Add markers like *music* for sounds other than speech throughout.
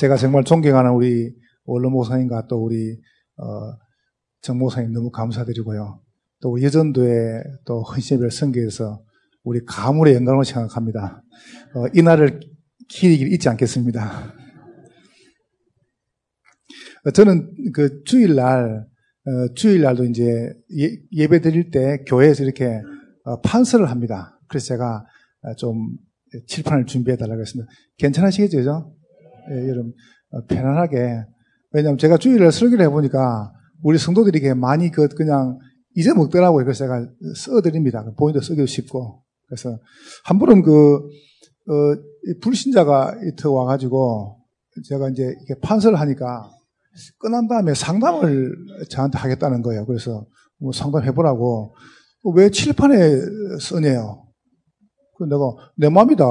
제가 정말 존경하는 우리 원로 목사님과 또 우리 어, 정 목사님 너무 감사드리고요. 또 우리 여전도의 또 헌신별 선교에서 우리 가물의 영광을 생각합니다. 어, 이날을 기리길 잊지 않겠습니다. 어, 저는 그 주일날 어, 주일날도 이제 예, 배 드릴 때 교회에서 이렇게 어, 판서를 합니다. 그래서 제가 어, 좀 칠판을 준비해 달라고 했습니다. 괜찮으시겠죠? 예, 여러분 어, 편안하게 왜냐하면 제가 주일날 설교를 해보니까 우리 성도들이 이게 많이 그 그냥 잊어먹더라고요. 그래서 제가 써드립니다. 본인도 쓰기도 쉽고 그래서 한 번은 그 어, 불신자가 이트 와가지고 제가 이제 이렇게 판서를 하니까 끝난 다음에 상담을 저한테 하겠다는 거예요. 그래서 뭐 상담해보라고 왜 칠판에 써내요? 그 내가 내 마음이다.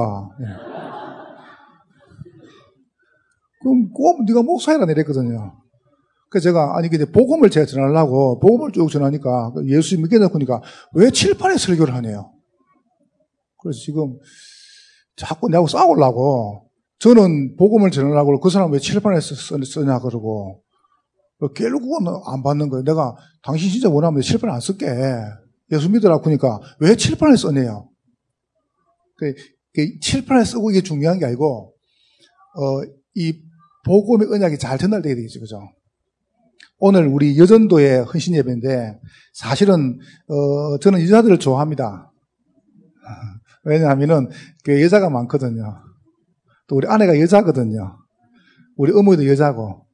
예. 그럼 꼭 네가 목사해라 내랬거든요. 그래서 제가 아니 근데 복음을 제가 전하려고 복음을 쭉 전하니까 예수 믿게 놓고니까 왜 칠판에 설교를 하네요. 그래서 지금 자꾸 내하고 싸우려고 저는 복음을 전하려고 그 사람 왜 칠판에 쓰냐 그러고 결국은 안 받는 거예요. 내가 당신 진짜 원하면 칠판 안 쓸게. 예수 믿으라고 하니까 왜 칠판에 써내요? 그, 그 칠판에 쓰고 이게 중요한 게 아니고 어, 이 복음의 언약이 잘 전달되게 되겠죠. 그죠? 오늘 우리 여전도의 헌신 예배인데 사실은 어, 저는 여자들을 좋아합니다. *laughs* 왜냐하면은 그 여자가 많거든요. 또 우리 아내가 여자거든요. 우리 어머니도 여자고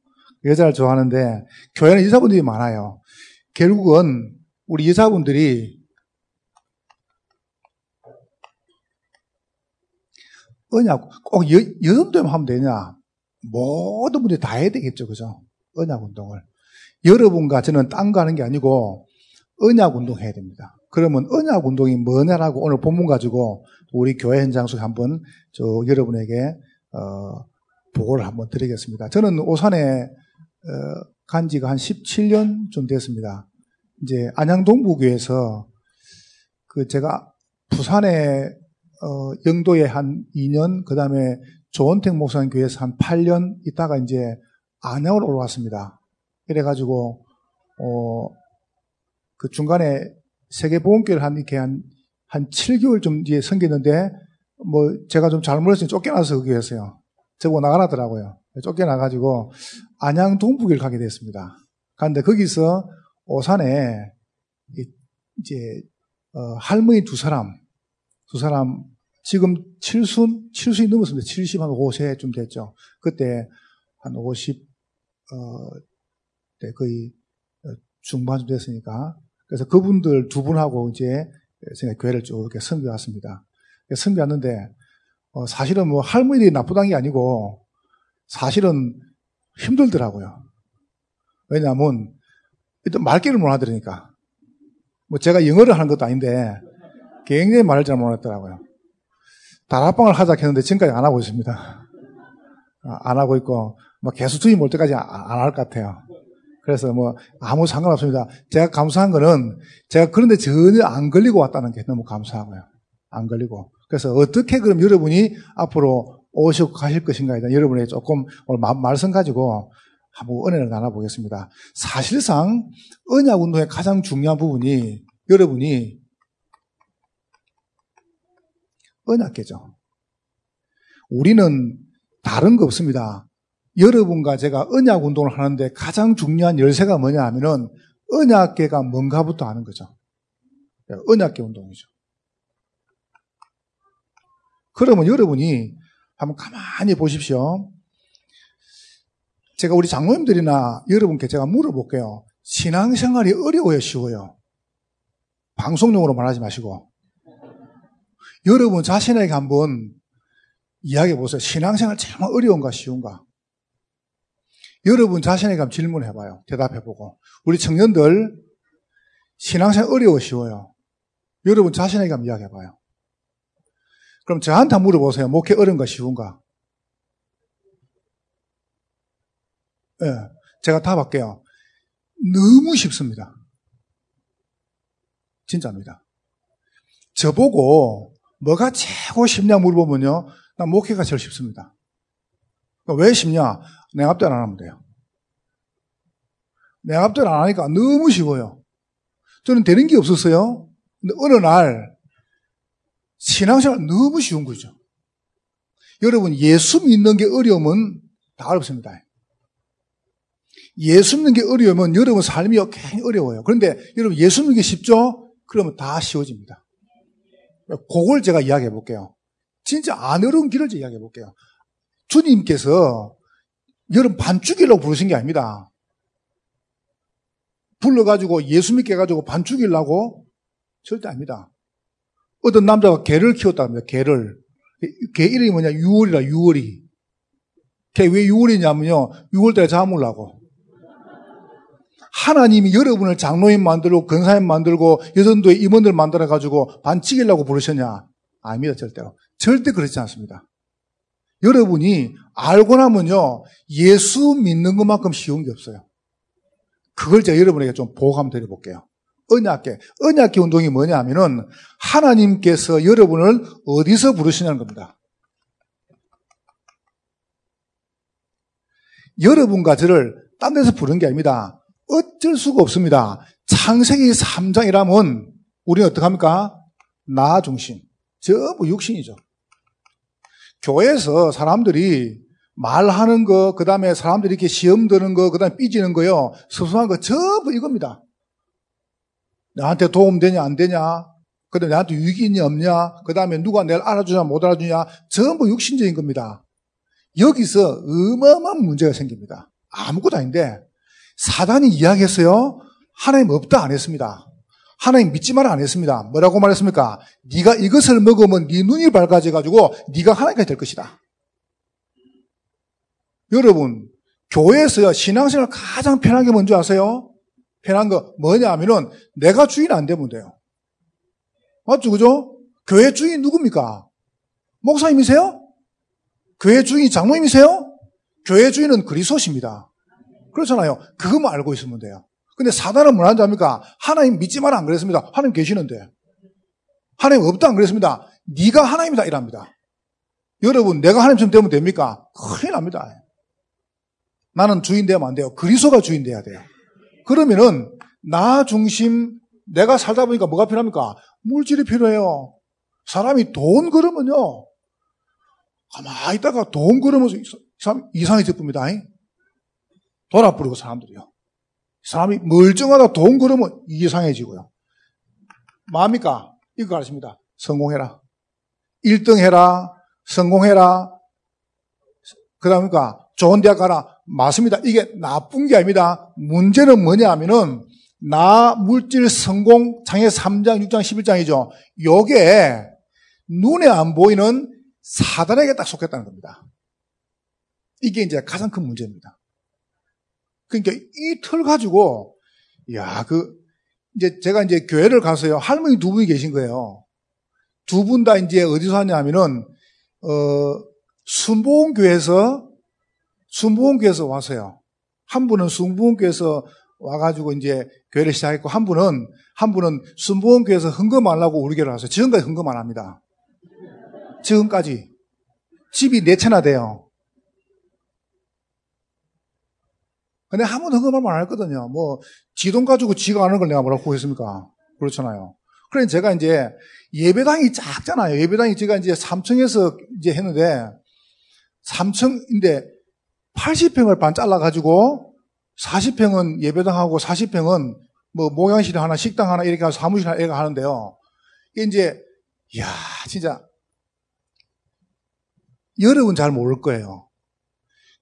여자를 좋아하는데 교회는 여자분들이 많아요. 결국은 우리 여자분들이 언약 꼭 여, 여름도만 하면 되냐? 모든 분들이 다 해야 되겠죠, 그죠? 언약 운동을. 여러분과 저는 딴거 하는 게 아니고 언약 운동 해야 됩니다. 그러면 언약 운동이 뭐냐라고 오늘 본문 가지고 우리 교회 현장 속에 한번 저 여러분에게 어, 보고를 한번 드리겠습니다. 저는 오산에 어, 간 지가 한 17년 좀 됐습니다. 이제 안양동부교에서 그 제가 부산에 어, 영도에 한 2년, 그 다음에 조원택 목사님 교회에서 한 8년 있다가 이제 안양으로 올라왔습니다. 이래가지고, 어, 그 중간에 세계보험교회를 한, 이렇게 한, 한 7개월 좀 뒤에 생겼는데, 뭐, 제가 좀 잘못했으니 쫓겨나서 거기에서요. 저보고 나가라더라고요. 쫓겨나가지고, 안양 동북을 가게 됐습니다. 그런데 거기서 오산에, 이제, 어, 할머니 두 사람, 두 사람, 지금 7순, 7순이 넘었습니다. 70, 한 5세쯤 됐죠. 그때 한 50, 어, 네, 거의 중반쯤 됐으니까. 그래서 그분들 두 분하고 이제 교회를 쭉 이렇게 선교 왔습니다. 선교 왔는데, 어, 사실은 뭐 할머니들이 나쁘다는 게 아니고, 사실은 힘들더라고요. 왜냐하면, 일단 말귀를 못 하더니까. 뭐 제가 영어를 하는 것도 아닌데, 굉장히 말을 잘 못했더라고요. 다락방을 하자 했는데 지금까지 안 하고 있습니다. 아, 안 하고 있고, 뭐 계속 주의 올 때까지 안 할 것 같아요. 그래서 뭐 아무 상관없습니다. 제가 감사한 거는 제가 그런데 전혀 안 걸리고 왔다는 게 너무 감사하고요. 안 걸리고. 그래서 어떻게 그럼 여러분이 앞으로 오시고 가실 것인가에 대한 여러분의 조금 오늘 말씀 가지고 한번 은혜를 나눠보겠습니다. 사실상 언약 운동의 가장 중요한 부분이 여러분이 언약계죠. 우리는 다른 거 없습니다. 여러분과 제가 언약 운동을 하는데 가장 중요한 열쇠가 뭐냐 하면은 언약계가 뭔가부터 아는 거죠. 언약계 운동이죠. 그러면 여러분이 한번 가만히 보십시오. 제가 우리 장로님들이나 여러분께 제가 물어볼게요. 신앙생활이 어려워요, 쉬워요? 방송용으로 말하지 마시고. 여러분 자신에게 한번 이야기해 보세요. 신앙생활 정말 어려운가 쉬운가? 여러분 자신에게 한번 질문해 봐요. 대답해 보고. 우리 청년들 신앙생활 어려워 쉬워요. 여러분 자신에게 한번 이야기해 봐요. 그럼 저한테 한번 물어보세요. 목회 어려운가 쉬운가? 예. 네, 제가 답할게요. 너무 쉽습니다. 진짜입니다. 저보고 뭐가 최고 쉽냐 물어보면요. 나 목회가 제일 쉽습니다. 왜 쉽냐? 냉압대를 안 하면 돼요. 냉압대를 안 하니까 너무 쉬워요. 저는 되는 게 없었어요. 근데 어느 날 신앙생활 너무 쉬운 거죠. 여러분 예수 믿는 게 어려우면 다 어렵습니다. 예수 믿는 게 어려우면 여러분 삶이 굉장히 어려워요. 그런데 여러분 예수 믿는 게 쉽죠? 그러면 다 쉬워집니다. 그걸 제가 이야기해 볼게요. 진짜 안 어려운 길을 제가 이야기해 볼게요. 주님께서 여러분 반죽이라고 부르신 게 아닙니다. 불러가지고 예수 믿게 해가지고 반죽이라고 절대 아닙니다. 어떤 남자가 개를 키웠다 합니다. 개를. 개 이름이 뭐냐? 유월이라, 유월이. 개왜 유월이냐면요. 6월달에 잠을라고. 하나님이 여러분을 장로인 만들고 근사인 만들고 여전도의 임원들 만들어 가지고 반칙이라고 부르셨냐? 아닙니다, 절대로. 절대 그렇지 않습니다. 여러분이 알고 나면요, 예수 믿는 것만큼 쉬운 게 없어요. 그걸 제가 여러분에게 좀 보감 드려볼게요. 언약계. 언약계 운동이 뭐냐 하면은 하나님께서 여러분을 어디서 부르시냐는 겁니다. 여러분과 저를 딴 데서 부른 게 아닙니다. 어쩔 수가 없습니다. 창세기 3장이라면 우리는 어떡합니까? 나 중심. 전부 육신이죠. 교회에서 사람들이 말하는 거, 그 다음에 사람들이 이렇게 시험 드는 거, 그 다음에 삐지는 거요. 섭섭한 거 전부 이겁니다. 나한테 도움 되냐, 안 되냐? 그 다음에 나한테 유익이 있냐, 없냐? 그 다음에 누가 내를 알아주냐, 못 알아주냐? 전부 육신적인 겁니다. 여기서 어마어마한 문제가 생깁니다. 아무것도 아닌데, 사단이 이야기했어요. 하나님 없다 안 했습니다. 하나님 믿지 말아 안 했습니다. 뭐라고 말했습니까? 네가 이것을 먹으면 네 눈이 밝아져 가지고 네가 하나님이 될 것이다. 여러분, 교회에서요, 신앙생활 가장 편한 게 뭔지 아세요? 편한 거 뭐냐 하면은 내가 주인 안 되면 돼요. 맞죠, 그죠? 교회 주인 누굽니까? 목사님이세요? 교회 주인 장로님이세요? 교회 주인은 그리스도십니다. 그렇잖아요. 그것만 알고 있으면 돼요. 근데 사단은 뭐라 하는지 압니까? 하나님 믿지 마라 안 그랬습니다. 하나님 계시는데. 하나님 없다 안 그랬습니다. 네가 하나님이다 이랍니다. 여러분 내가 하나님처럼 되면 됩니까? 큰일 납니다. 나는 주인 되면 안 돼요. 그리스도가 주인 돼야 돼요. 그러면은 나 중심 내가 살다 보니까 뭐가 필요합니까? 물질이 필요해요. 사람이 돈 그러면요. 가만히 있다가 돈 그러면서 이상해질 겁니다. 돌아버리고 사람들이요. 사람이 멀쩡하다 돈 그러면 이상해지고요. 마음이까? 이거 가르칩니다. 성공해라. 1등 해라. 성공해라. 그 다음이니까 좋은 대학 가라. 맞습니다. 이게 나쁜 게 아닙니다. 문제는 뭐냐 하면은 나 물질 성공 장애 3장, 6장, 11장이죠. 요게 눈에 안 보이는 사단에게 딱 속했다는 겁니다. 이게 이제 가장 큰 문제입니다. 그러니까 이 틀 가지고 야, 그 이제 제가 이제 교회를 가서요. 할머니 두 분이 계신 거예요. 두 분 다 이제 어디서 하냐면은 어 순복음 교회에서 순복음 교회에서 와서요. 한 분은 순복음 교회에서 와가지고 이제 교회를 시작했고 한 분은 한 분은 순복음 교회에서 헌금 하려고 우리 교회를 와서 지금까지 헌금 안 합니다. 지금까지 집이 네 채나 돼요. 근데 한 번도 헌금을 안 했거든요. 뭐, 지 돈 가지고 지가 하는 걸 내가 뭐라고 했습니까? 그렇잖아요. 그래 제가 이제 예배당이 작잖아요. 예배당이 제가 이제 3층에서 이제 했는데, 3층인데 80평을 반 잘라가지고 40평은 예배당하고 40평은 뭐 모양실 하나, 식당 하나 이렇게 해서 사무실 하나 이렇게 하는데요. 이게 이제, 이야, 진짜, 여러분 잘 모를 거예요.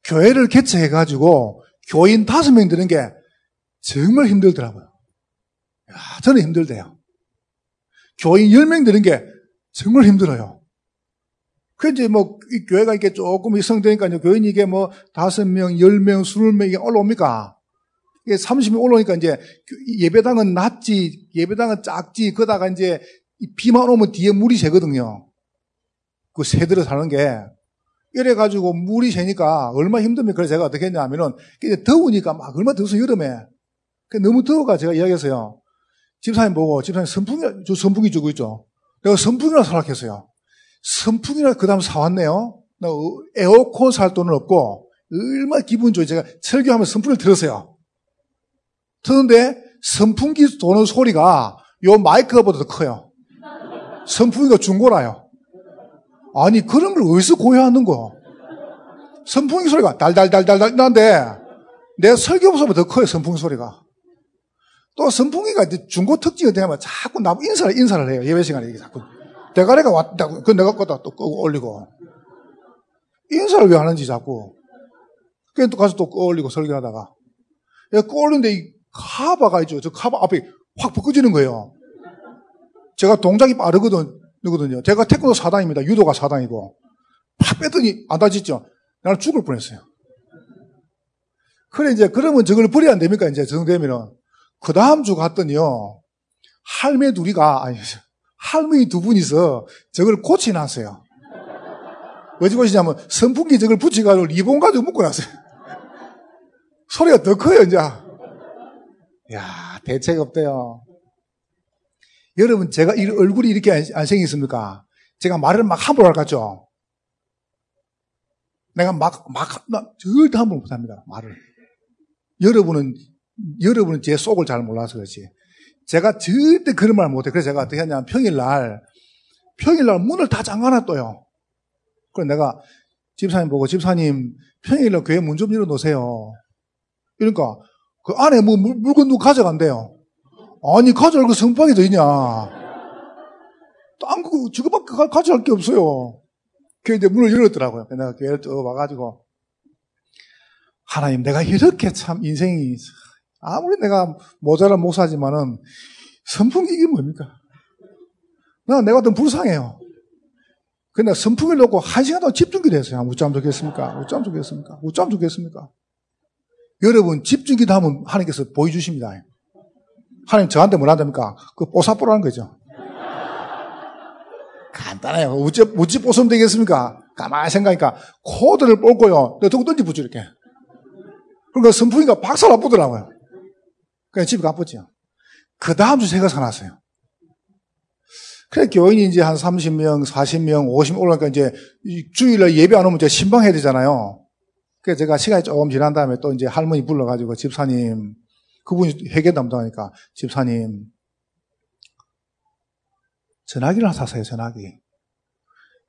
교회를 개최해가지고 교인 다섯 명 드는 게 정말 힘들더라고요. 야, 저는 힘들대요. 교인 열명 드는 게 정말 힘들어요. 그 이제 뭐, 이 교회가 이렇게 조금 이성되니까 이제 교인이 이게 뭐, 다섯 명, 열 명, 스물 명 이게 올라옵니까? 이게 30명 올라오니까 이제 예배당은 낮지, 예배당은 작지, 그러다가 이제 비만 오면 뒤에 물이 새거든요. 그 새들어 사는 게. 이래가지고 물이 새니까 얼마나 힘듭니까? 그래서 제가 어떻게 했냐면은, 이제 더우니까 막 얼마나 더워서 여름에. 너무 더워가 제가 이야기했어요. 집사님 보고, 집사님 선풍기, 저 선풍기 주고 있죠. 내가 선풍기나 사락했어요. 선풍기나 그 다음 사왔네요. 에어컨 살 돈은 없고 얼마나 기분 좋이 제가 설교하면서 선풍기를 들었어요. 듣는데 선풍기 도는 소리가 요 마이크보다 더 커요. 선풍기가 중고라요. 아니 그런 걸 어디서 고해하는 거? 선풍기 소리가 달달달달달 나는데 내 설교보다 더 커요 선풍기 소리가. 또 선풍기가 중고 특징이 되면 자꾸 나보 인사를 인사를 해요 예배 시간에 이게 자꾸 대가리가 왔다 그 내가 거다 또 끄고 올리고 인사를 왜 하는지 자꾸 그냥 또 가서 또 끌리고 설교하다가 끌리는데 이 카바가 있죠. 저 카바 앞에 확 벗겨지는 거예요. 제가 동작이 빠르거든, 요 제가 태권도 사단입니다. 유도가 사단이고. 팍 뺐더니 안 다쳤죠. 나는 죽을 뻔했어요. 그래, 이제, 그러면 저걸 버려야 안 됩니까? 이제 정되면은. 그 다음 주 갔더니요. 할매 둘이가, 아니, 할머니 두 분이서 저걸 고치놨어요. 왜 고치냐면 선풍기 저걸 붙여가지고 리본 가지고 묶어놨어요. 소리가 더 커요, 이제. 야 대책 없대요. 여러분, 제가 이 얼굴이 이렇게 안 생겼습니까? 제가 말을 막 함부로 할것 같죠? 내가 막, 막, 나 절대 함부로 못 합니다, 말을. 여러분은, 여러분은 제 속을 잘 몰라서 그렇지. 제가 절대 그런 말 못해. 그래서 제가 어떻게 하냐면 평일날, 평일날 문을 다 잠가놨어요. 그래서 내가 집사님 보고, 집사님, 평일날 교회 문 좀 열어놓으세요. 그러니까 그 안에 뭐 물, 물건 누구 가져간대요. 아니 가져갈 거 성방이 더 있냐. 딴 거, 저거밖에 가져갈 게 없어요. 그 이제 문을 열었더라고요. 내가 교회를 또 와가지고 하나님 내가 이렇게 참 인생이 아무리 내가 모자란 목사지만은 선풍기 이게 뭡니까? 나 내가 더 불쌍해요. 근데 선풍기를 놓고 한 시간 동안 집중기도 했어요. 어쩌면 좋겠습니까? 어쩌면 좋겠습니까? 어쩌면 좋겠습니까? 여러분 집중기도 하면 하나님께서 보여주십니다. 하나님 저한테 뭘 한답니까? 그 뽀사뽀라는 거죠. 간단해요. 어찌, 어찌 뽀으면 되겠습니까? 가만히 생각하니까 코드를 뽑고요. 내 두고 던지붙죠 이렇게. 그러니까 선풍기가 박살 나쁘더라고요. 그냥 집에 가봤죠. 그 다음 주 새가 사놨어요. 그래, 교인이 이제 한 30명, 40명, 50명 올라니까 이제 주일날 예배 안 오면 제가 신방해야 되잖아요. 그래서 제가 시간이 조금 지난 다음에 또 이제 할머니 불러가지고 집사님, 그분이 회계 담당하니까 집사님, 전화기를 샀어요, 전화기.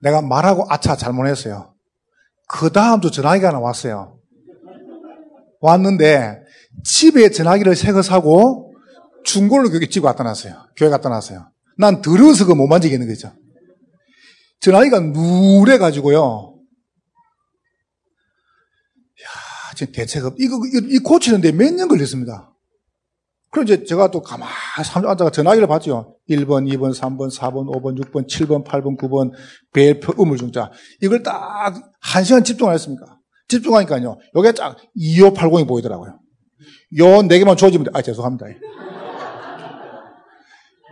내가 말하고 아차 잘못했어요. 그 다음도 전화기가 하나 왔어요. 왔는데 집에 전화기를 새거 사고 중고를 교회 집에 갖다 놨어요. 교회 갖다 놨어요. 난 더러워서 그못 만지겠는 거죠. 전화기가 누래가지고요. 지금 대책 없, 이거, 이 고치는데 몇 년 걸렸습니다. 그럼 이제 제가 또 가만히 앉아가 전화기를 봤죠. 1번, 2번, 3번, 4번, 5번, 6번, 7번, 8번, 9번, 배표, 우물중자. 이걸 딱 한 시간 집중을 했습니까? 집중하니까요. 여기에 딱 2580이 보이더라고요. 요 네 개만 돼. 아, 죄송합니다.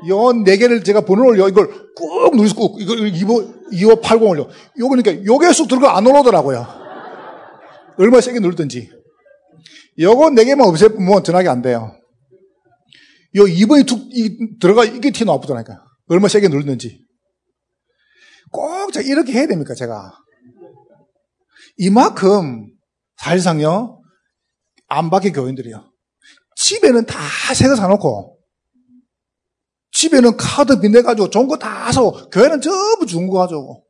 요 네 개를 제가 번호를 이걸 꾹 누르서 꾹, 이걸 2580을 요, 그러니까 요게 쑥 들어가 안 올라오더라고요. 얼마 세게 누르든지. 요거 네 개만 없애면 전화기 안 돼요. 요 2번이 툭 이, 들어가 이게 튀어나오더라니까요. 얼마 세게 누르든지. 꼭 이렇게 해야 됩니까, 제가? 이만큼 사실상요, 안 밖의 교인들이요. 집에는 다 새거 사놓고, 집에는 카드 빚내가지고 좋은 거 다 사고, 교회는 전부 좋은 거 가져오고,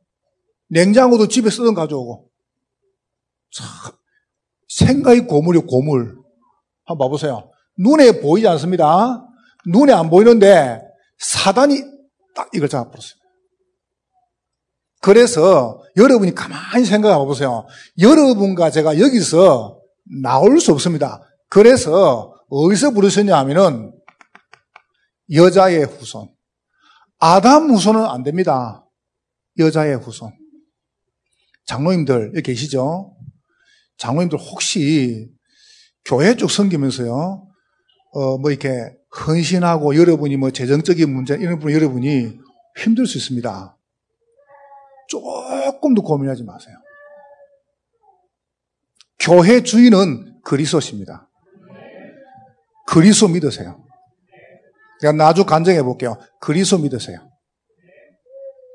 냉장고도 집에 쓰던 가져오고, 참, 생각이 고물이 고물. 한번 봐보세요. 눈에 보이지 않습니다. 눈에 안 보이는데 사단이 딱 이걸 잡아버렸어요. 그래서 여러분이 가만히 생각해 보세요. 여러분과 제가 여기서 나올 수 없습니다. 그래서 어디서 부르셨냐 하면은 여자의 후손. 아담 후손은 안 됩니다. 여자의 후손. 장로님들 여기 계시죠? 장로님들 혹시 교회 쪽 섬기면서요, 어, 뭐 이렇게 헌신하고 여러분이 뭐 재정적인 문제, 이런 분 여러분이 힘들 수 있습니다. 조금도 고민하지 마세요. 교회 주인은 그리스도십니다. 그리스도 믿으세요. 제가 나주 간증해 볼게요. 그리스도 믿으세요.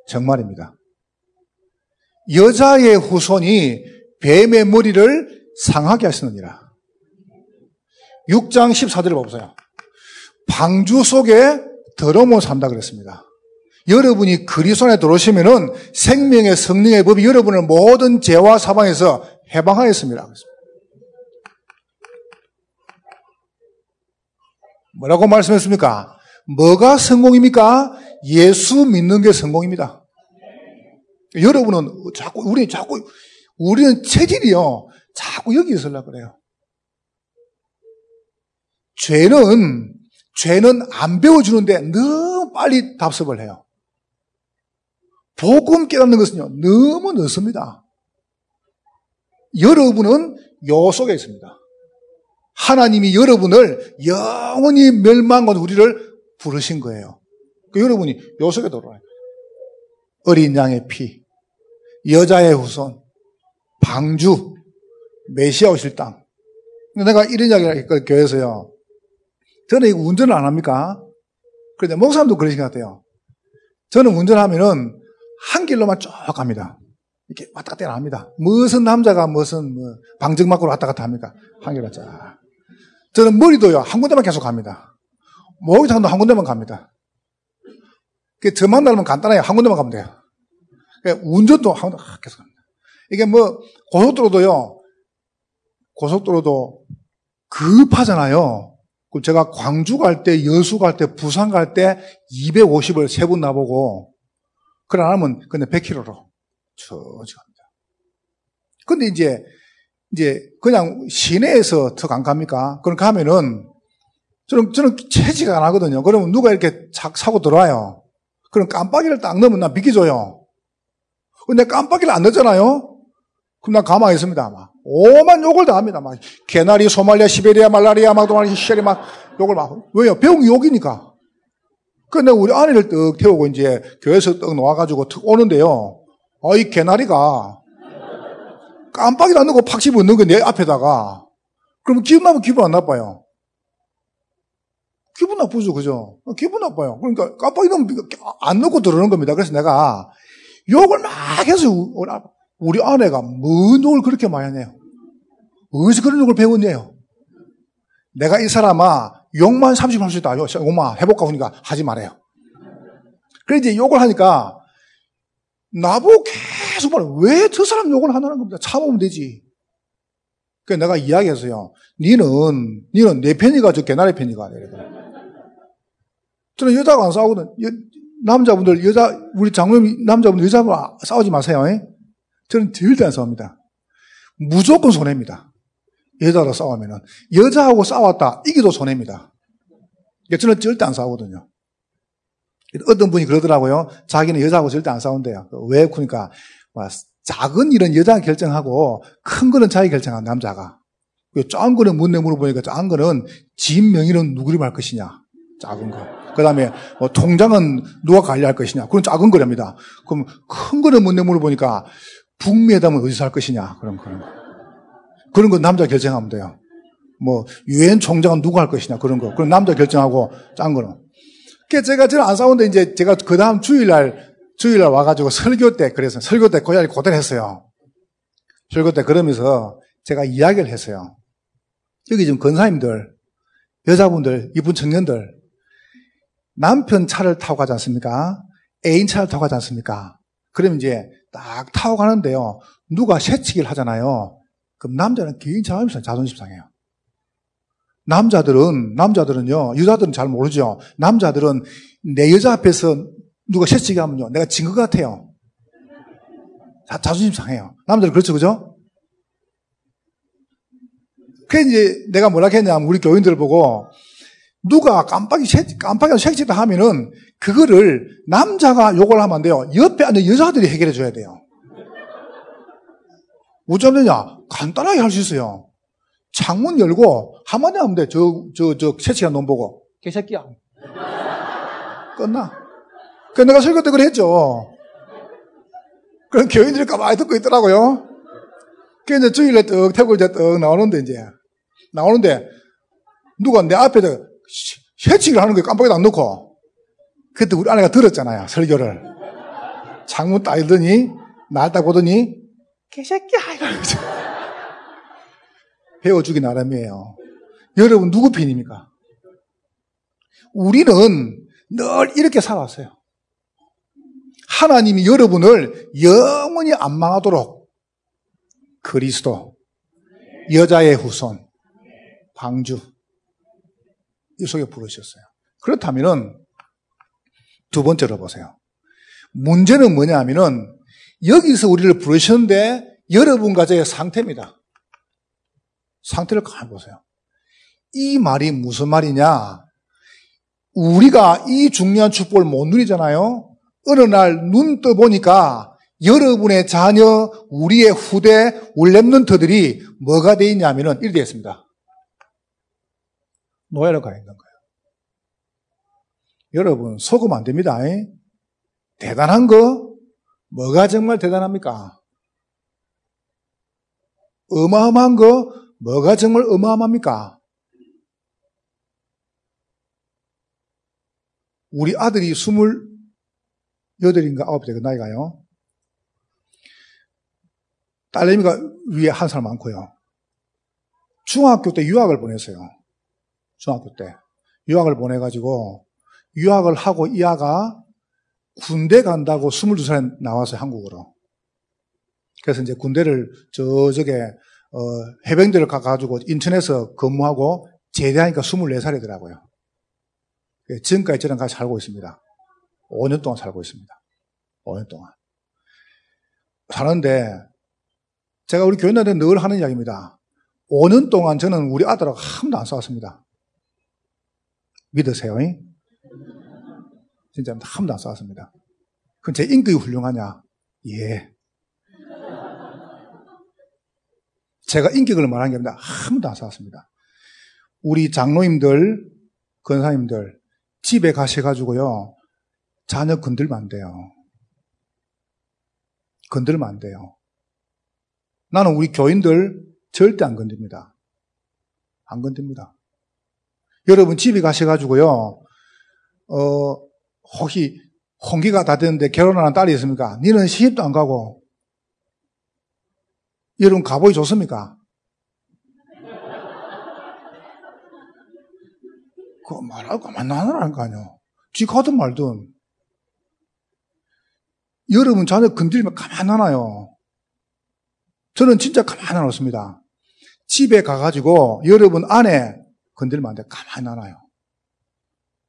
정말입니다. 여자의 후손이 뱀의 머리를 상하게 하시느니라. 6장 14절을 보세요. 방주 속에 더러움을 산다 그랬습니다. 여러분이 그리스도 안에 들어오시면은 생명의 성령의 법이 여러분을 모든 죄와 사방에서 해방하였습니다. 뭐라고 말씀했습니까? 뭐가 성공입니까? 예수 믿는 게 성공입니다. 여러분은 자꾸, 우리 자꾸, 우리는 체질이요. 자꾸 여기 있으려 그래요. 죄는, 죄는 안 배워주는데 너무 빨리 답습을 해요. 복음 깨닫는 것은요, 너무 늦습니다. 여러분은 요 속에 있습니다. 하나님이 여러분을 영원히 멸망과 우리를 부르신 거예요. 그 여러분이 요 속에 들어와요. 어린 양의 피, 여자의 후손, 방주, 메시아 오실 땅. 내가 이런 이야기를 교회에서요. 저는 이거 운전을 안 합니까? 그런데 목사님도 그러신 것 같아요. 저는 운전하면은 한 길로만 쭉 갑니다. 이렇게 왔다 갔다 합니다. 무슨 남자가 무슨 뭐 방정막으로 왔다 갔다 합니까? 한 길로 쫙. 저는 머리도요, 한 군데만 계속 갑니다. 목욕탕도 한 군데만 갑니다. 그 저만 닮으면 간단해요. 한 군데만 가면 돼요. 그러니까 운전도 한 군데 계속 갑니다. 이게 뭐, 고속도로도요, 고속도로도 급하잖아요. 그 제가 광주 갈 때, 여수 갈 때, 부산 갈 때 250을 세 분 나보고 그래 안 하면 근데 100km로 천천히 갑니다. 근데 이제 이제 그냥 시내에서 더안 갑니까? 그럼 가면은 저는 저는 체지가 안 하거든요. 그러면 누가 이렇게 착 사고 들어와요. 그럼 깜빡이를 딱 넣으면 나 비켜줘요. 근데 깜빡이를 안 넣잖아요. 그럼 나 가만히 있습니다. 막 오만 욕을 다 합니다. 막 개나리, 소말리아, 시베리아, 말라리아, 막 도마리, 시리 막 욕을 막 왜요? 배운 게 욕이니까. 근데 우리 아내를 떡 태우고 이제 교회에서 떡 놓아가지고 턱 오는데요. 아, 이 개나리가 깜빡이 안 넣고 팍 집어 넣은 거 내 앞에다가. 그러면 기분 나면 기분 안 나빠요. 기분 나쁘죠, 그죠? 기분 나빠요. 그러니까 깜빡이 넣으면 안 넣고 들어오는 겁니다. 그래서 내가 욕을 막 해서 우리 아내가 뭔 욕을 그렇게 많이 하네요. 어디서 그런 욕을 배웠네요. 내가 이 사람아 욕만 30분 할수 있다. 욕만 해볼까 보니까 하지 말아요. 그래 이제 욕을 하니까 나보고 계속 말해. 왜 저 사람 욕을 하냐는 겁니다. 참으면 되지. 그 내가 이야기했어요. 니는 니는 내 편이가 저 개나리 편이가. 저는 여자가 안 싸우거든. 여, 남자분들 여자 우리 장로님 남자분들 여자분 싸우지 마세요. 에? 저는 절대 안 싸웁니다. 무조건 손해입니다. 여자로 싸우면은 여자하고 싸웠다 이기도 손해입니다. 저는 절대 안 싸우거든요. 어떤 분이 그러더라고요. 자기는 여자하고 절대 안 싸운대요. 왜? 그러니까 뭐 작은 일은 여자가 결정하고 큰 거는 자기 결정한 남자가. 작은 거는 문내 물어보니까 작은 거는 지인 명의는 누구를 말 것이냐. 작은 거. 그 다음에 뭐 통장은 누가 관리할 것이냐. 그건 작은 거랍니다. 그럼 큰 거는 문내 물어보니까 북미회담은 어디서 할 것이냐. 그런 그런 거. 그런 건 남자 결정하면 돼요. 뭐 유엔 총장은 누가 할 것이냐 그런 거. 그럼 남자 결정하고 짠 거는. 그래서 제가 저는 안 싸우는데 이제 제가 그 다음 주일날 주일날 와가지고 설교 때 그래서 설교 때 고양이 고대를 했어요. 설교 때 그러면서 제가 이야기를 했어요. 여기 지금 건사님들, 여자분들, 이분 청년들 남편 차를 타고 가지 않습니까? 애인 차를 타고 가지 않습니까? 그러면 이제 딱 타고 가는데요. 누가 새치기를 하잖아요. 그럼 남자는 개인 자존심, 자존심 상해요. 남자들은, 남자들은요, 여자들은 잘 모르죠. 남자들은 내 여자 앞에서 누가 새치기 하면요, 내가 진 것 같아요. 자, 자존심 상해요. 남자들 그렇죠, 그죠? 그래, 이제 내가 뭐라 했냐면, 우리 교인들 보고, 누가 깜빡이, 깜빡이 색치다 하면은, 그거를 남자가 욕을 하면 안 돼요. 옆에 앉은 여자들이 해결해 줘야 돼요. 어쩌면 되냐? 간단하게 할 수 있어요. 창문 열고 한마디 하면 돼. 저, 저, 저, 새치가 놈 보고. 개새끼야. 끝나. 그 내가 설교 때 그랬죠. 그럼 교인들이 가만히 듣고 있더라고요. 그 이제 주일에 떡 태고 이제 떡 나오는데 이제. 나오는데 누가 내 앞에 새치기를 하는 거 깜빡이도 안 넣고. 그때 우리 아내가 들었잖아요. 설교를. 창문 딱 열더니 날 딱 보더니, 개새끼야! 이러면서. 배워주기 나름이에요. 여러분, 누구 편입니까? 우리는 늘 이렇게 살았어요. 하나님이 여러분을 영원히 안 망하도록 그리스도, 여자의 후손, 방주, 이 속에 부르셨어요. 그렇다면은 두 번째로 보세요. 문제는 뭐냐 하면은 여기서 우리를 부르셨는데 여러분 가정의 상태입니다. 상태를 가만 보세요. 이 말이 무슨 말이냐? 우리가 이 중요한 축복을 못 누리잖아요. 어느 날 눈 떠보니까 여러분의 자녀, 우리의 후대, 울렘넌트들이 뭐가 돼 있냐면은 이렇게 되어 있습니다. 노예로 가 있는 거예요. 여러분, 속으면 안 됩니다. 대단한 거, 뭐가 정말 대단합니까? 어마어마한 거, 뭐가 정말 어마어마합니까? 우리 아들이 스물 여덟인가 아홉 대 나이가요. 딸내미가 위에 한 살 많고요. 중학교 때 유학을 보냈어요. 중학교 때. 유학을 보내가지고, 유학을 하고 이 아가 군대 간다고 22살에 나와서 한국으로. 그래서 이제 군대를 저쪽에, 어, 해병대를 가가지고 인천에서 근무하고 제대하니까 24살이더라고요. 지금까지 저랑 같이 살고 있습니다. 5년 동안 살고 있습니다. 5년 동안. 사는데, 제가 우리 교인들한테 늘 하는 이야기입니다. 5년 동안 저는 우리 아들하고 한 번도 안 싸웠습니다. 믿으세요? 진짜 한 번도 안 싸웠습니다. 그럼 제 인격이 훌륭하냐? 예. 제가 인격을 말하는 게 아니라 한 번도 안 싸웠습니다. 우리 장로님들, 권사님들, 집에 가셔가지고요, 자녀 건들면 안 돼요. 건들면 안 돼요. 나는 우리 교인들 절대 안 건듭니다. 안 건듭니다. 여러분 집에 가셔가지고요, 어, 혹시 홍기가 다 됐는데 결혼하는 딸이 있습니까? 니는 시집도 안 가고, 여러분 가보기 좋습니까? *laughs* 그거 말하고 가만 거 아니야. 지 가든 말든. 여러분 자녀 건드리면 가만 안 놔요. 저는 진짜 가만 안 놨습니다. 집에 가가지고 여러분 아내 건들면 안 돼. 가만히 놔놔요.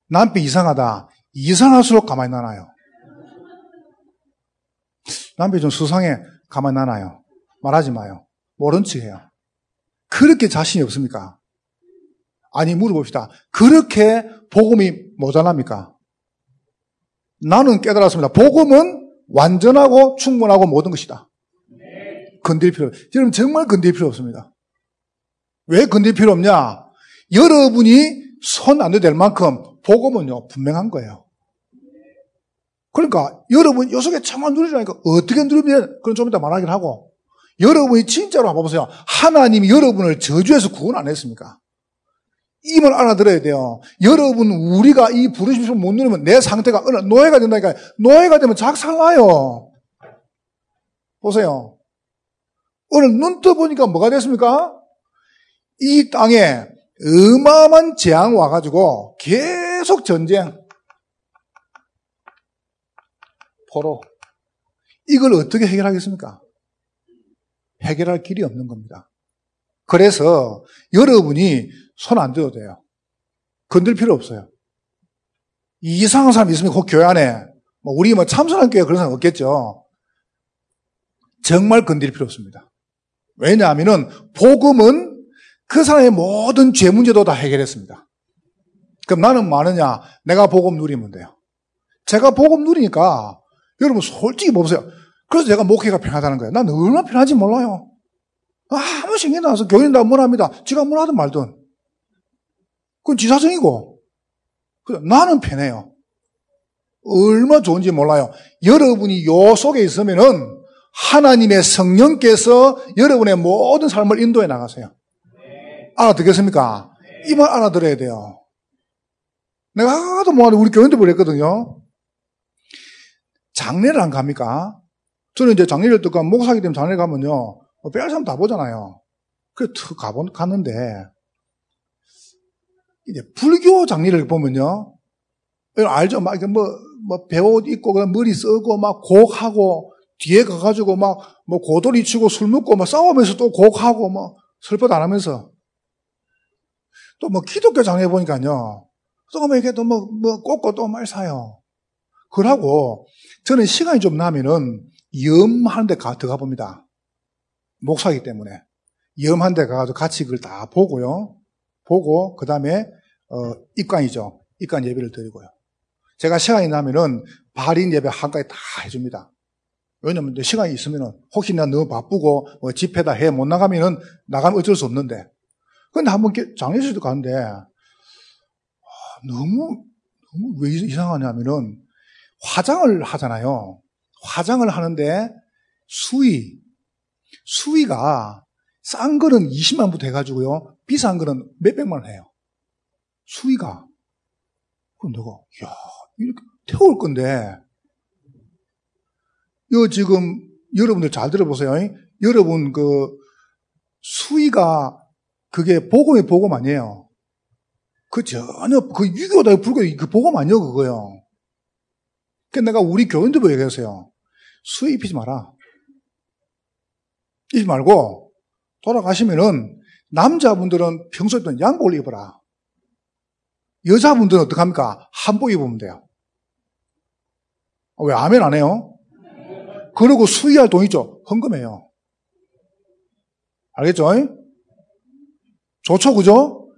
남편 이상하다. 이상할수록 가만히 놔놔요. 남편 좀 수상해. 가만히 놔놔요. 말하지 마요. 모른 척 해요. 그렇게 자신이 없습니까? 아니, 물어봅시다. 그렇게 복음이 모자랍니까? 나는 깨달았습니다. 복음은 완전하고 충분하고 모든 것이다. 건들 필요, 여러분 정말 건들 필요 없습니다. 왜 건들 필요 없냐? 여러분이 손 안 대도 될 만큼 복음은요, 분명한 거예요. 그러니까 여러분 요 속에 참만 누리라니까 어떻게 누리면 그건 좀 이따 말하긴 하고 여러분이 진짜로 한번 보세요. 하나님이 여러분을 저주해서 구원 안 했습니까? 임을 알아들어야 돼요. 여러분, 우리가 이 부르심을 못 누리면 내 상태가 노예가 된다니까 노예가 되면 작살나요. 보세요. 오늘 눈 떠보니까 뭐가 됐습니까? 이 땅에 어마어마한 재앙 와가지고 계속 전쟁. 포로. 이걸 어떻게 해결하겠습니까? 해결할 길이 없는 겁니다. 그래서 여러분이 손 안 대도 돼요. 건들 필요 없어요. 이상한 사람 있으면 그 교회 안에, 뭐 우리 뭐 참선한 교회 그런 사람 없겠죠. 정말 건들 필요 없습니다. 왜냐하면은 복음은 그 사람의 모든 죄 문제도 다 해결했습니다. 그럼 나는 많으냐? 내가 복음 누리면 돼요. 제가 복음 누리니까 여러분 솔직히 보세요. 그래서 제가 목회가 편하다는 거예요. 난 얼마나 편한지 몰라요. 아무 신경 나서 교인 다 뭐랍니다. 지가 뭐라든 말든. 그건 지사정이고. 나는 편해요. 얼마 좋은지 몰라요. 여러분이 요 속에 있으면은 하나님의 성령께서 여러분의 모든 삶을 인도해 나가세요. 알아듣겠습니까? 이 말 알아들어야 돼요. 내가 하도 뭐하는 우리 교인들 그랬거든요. 장례를 안 갑니까? 저는 이제 장례를 듣고 목사기 때문에 장례 가면요. 뭐 빼앗 사람 다 보잖아요. 그래, 툭 가본, 갔는데, 이제 불교 장례를 보면요. 알죠? 막, 뭐, 뭐, 배옷 입고, 그냥 머리 쓰고, 막, 곡하고, 뒤에 가가지고, 막, 뭐, 고돌이 치고 술 먹고, 막, 싸우면서 또 곡하고, 뭐, 슬퍼도 안 하면서. 또 뭐, 기독교 장례 보니까요. 또 뭐, 이렇게 또 뭐, 뭐, 꽂고 또 말 사요. 그러고, 저는 시간이 좀 나면은, 염하는 데 가, 들어가 봅니다. 목사기 때문에. 염한 데 가가지고 같이 그걸 다 보고요. 보고, 그 다음에, 어, 입관이죠. 입관 예배를 드리고요. 제가 시간이 나면은 발인 예배 한가지 다 해줍니다. 왜냐면 시간이 있으면은 혹시나 너무 바쁘고 뭐 집회다 해 못 나가면은 나가면 어쩔 수 없는데. 근데 한번 장례식도 가는데 아, 너무 너무 왜 이상하냐면은 화장을 하잖아요. 화장을 하는데 수위 수위가 싼 거는 20만부터 해가지고요. 비싼 거는 몇백만 원 해요. 수위가. 그럼 내가, 야 이렇게 태울 건데, 이 지금 여러분들 잘 들어보세요. 여러분 그 수위가 그게 복음의 복음 아니에요. 그 전혀 그 유교다 불교 그 복음 아니요 그거요. 그 내가 우리 교인들 얘기했어요. 수위 입히지 마라. 입지 말고 돌아가시면은 남자분들은 평소에 양복을 입어라. 여자분들은 어떡합니까? 한복 입으면 돼요. 왜 아멘 안 해요? 그리고 수의할 돈 있죠? 헌금해요. 알겠죠? 좋죠, 그죠?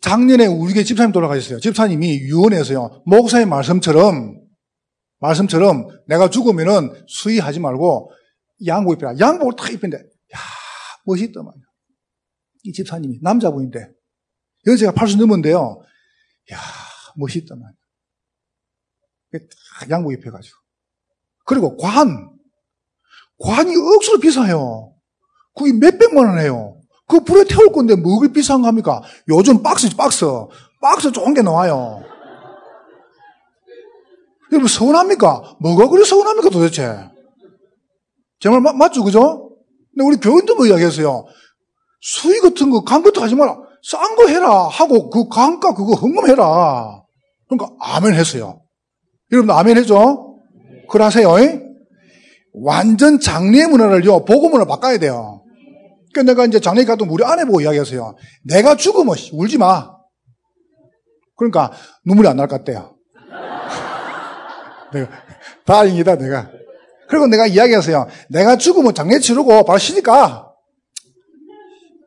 작년에 우리 집사님 돌아가셨어요. 집사님이 유언해서요. 목사의 말씀처럼, 말씀처럼 내가 죽으면은 수의하지 말고 양복 입혀라. 양복을 탁 입힌데, 야 말이야. 이 집사님이 남자분인데, 여자가 80 넘었는데요. 야. 딱 양복 입혀가지고. 그리고 관. 관이 억수로 비싸요. 그게 몇백만 원 해요. 그 불에 태울 건데 뭐가 비싼 겁니까? 요즘 박스, 박스. 박스 좋은 게 나와요. 여러분, 서운합니까? 뭐가 그리 서운합니까, 도대체? 정말 마, 맞죠, 그죠? 근데 우리 교인도 뭐 이야기했어요? 수위 같은 거, 강부터 하지 마라. 싼 거 해라. 하고 그 강가 그거 헌금해라. 그러니까 아멘 했어요. 여러분 아멘 해줘. 그러세요. 완전 장례 문화를요, 문화 바꿔야 돼요. 그러니까 내가 이제 장례 가도 우리 아내 보고 이야기했어요. 내가 죽으면 울지 마. 그러니까 눈물이 안 날 것 같대요. *laughs* 내가, 다행이다, 내가. 그리고 내가 이야기했어요. 내가 죽으면 장례 치르고 바로 쉬니까.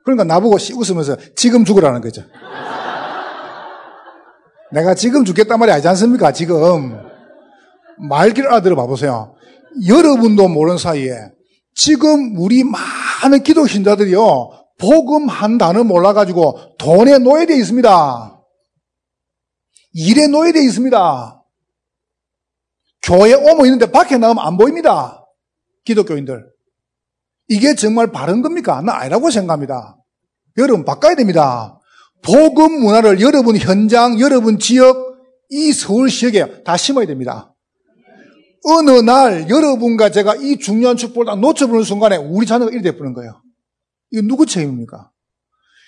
그러니까 나보고 웃으면서 지금 죽으라는 거죠. *laughs* 내가 지금 죽겠단 말이 아니지 않습니까? 지금. 말귀를 알아들어 봐보세요. 여러분도 모르는 사이에 지금 우리 많은 기도 신자들이요. 복음 한 단어 몰라가지고 돈에 노예되어 있습니다. 일에 노예되어 있습니다. 교회 오면 있는데 밖에 나가면 안 보입니다. 기독교인들. 이게 정말 바른 겁니까? 나 아니라고 생각합니다. 여러분 바꿔야 됩니다. 복음 문화를 여러분 현장, 여러분 지역, 이 서울 지역에 다 심어야 됩니다. 어느 날 여러분과 제가 이 중요한 축복을 딱 놓쳐보는 순간에 우리 자녀가 이렇게 돼버는 거예요. 이거 누구 책임입니까?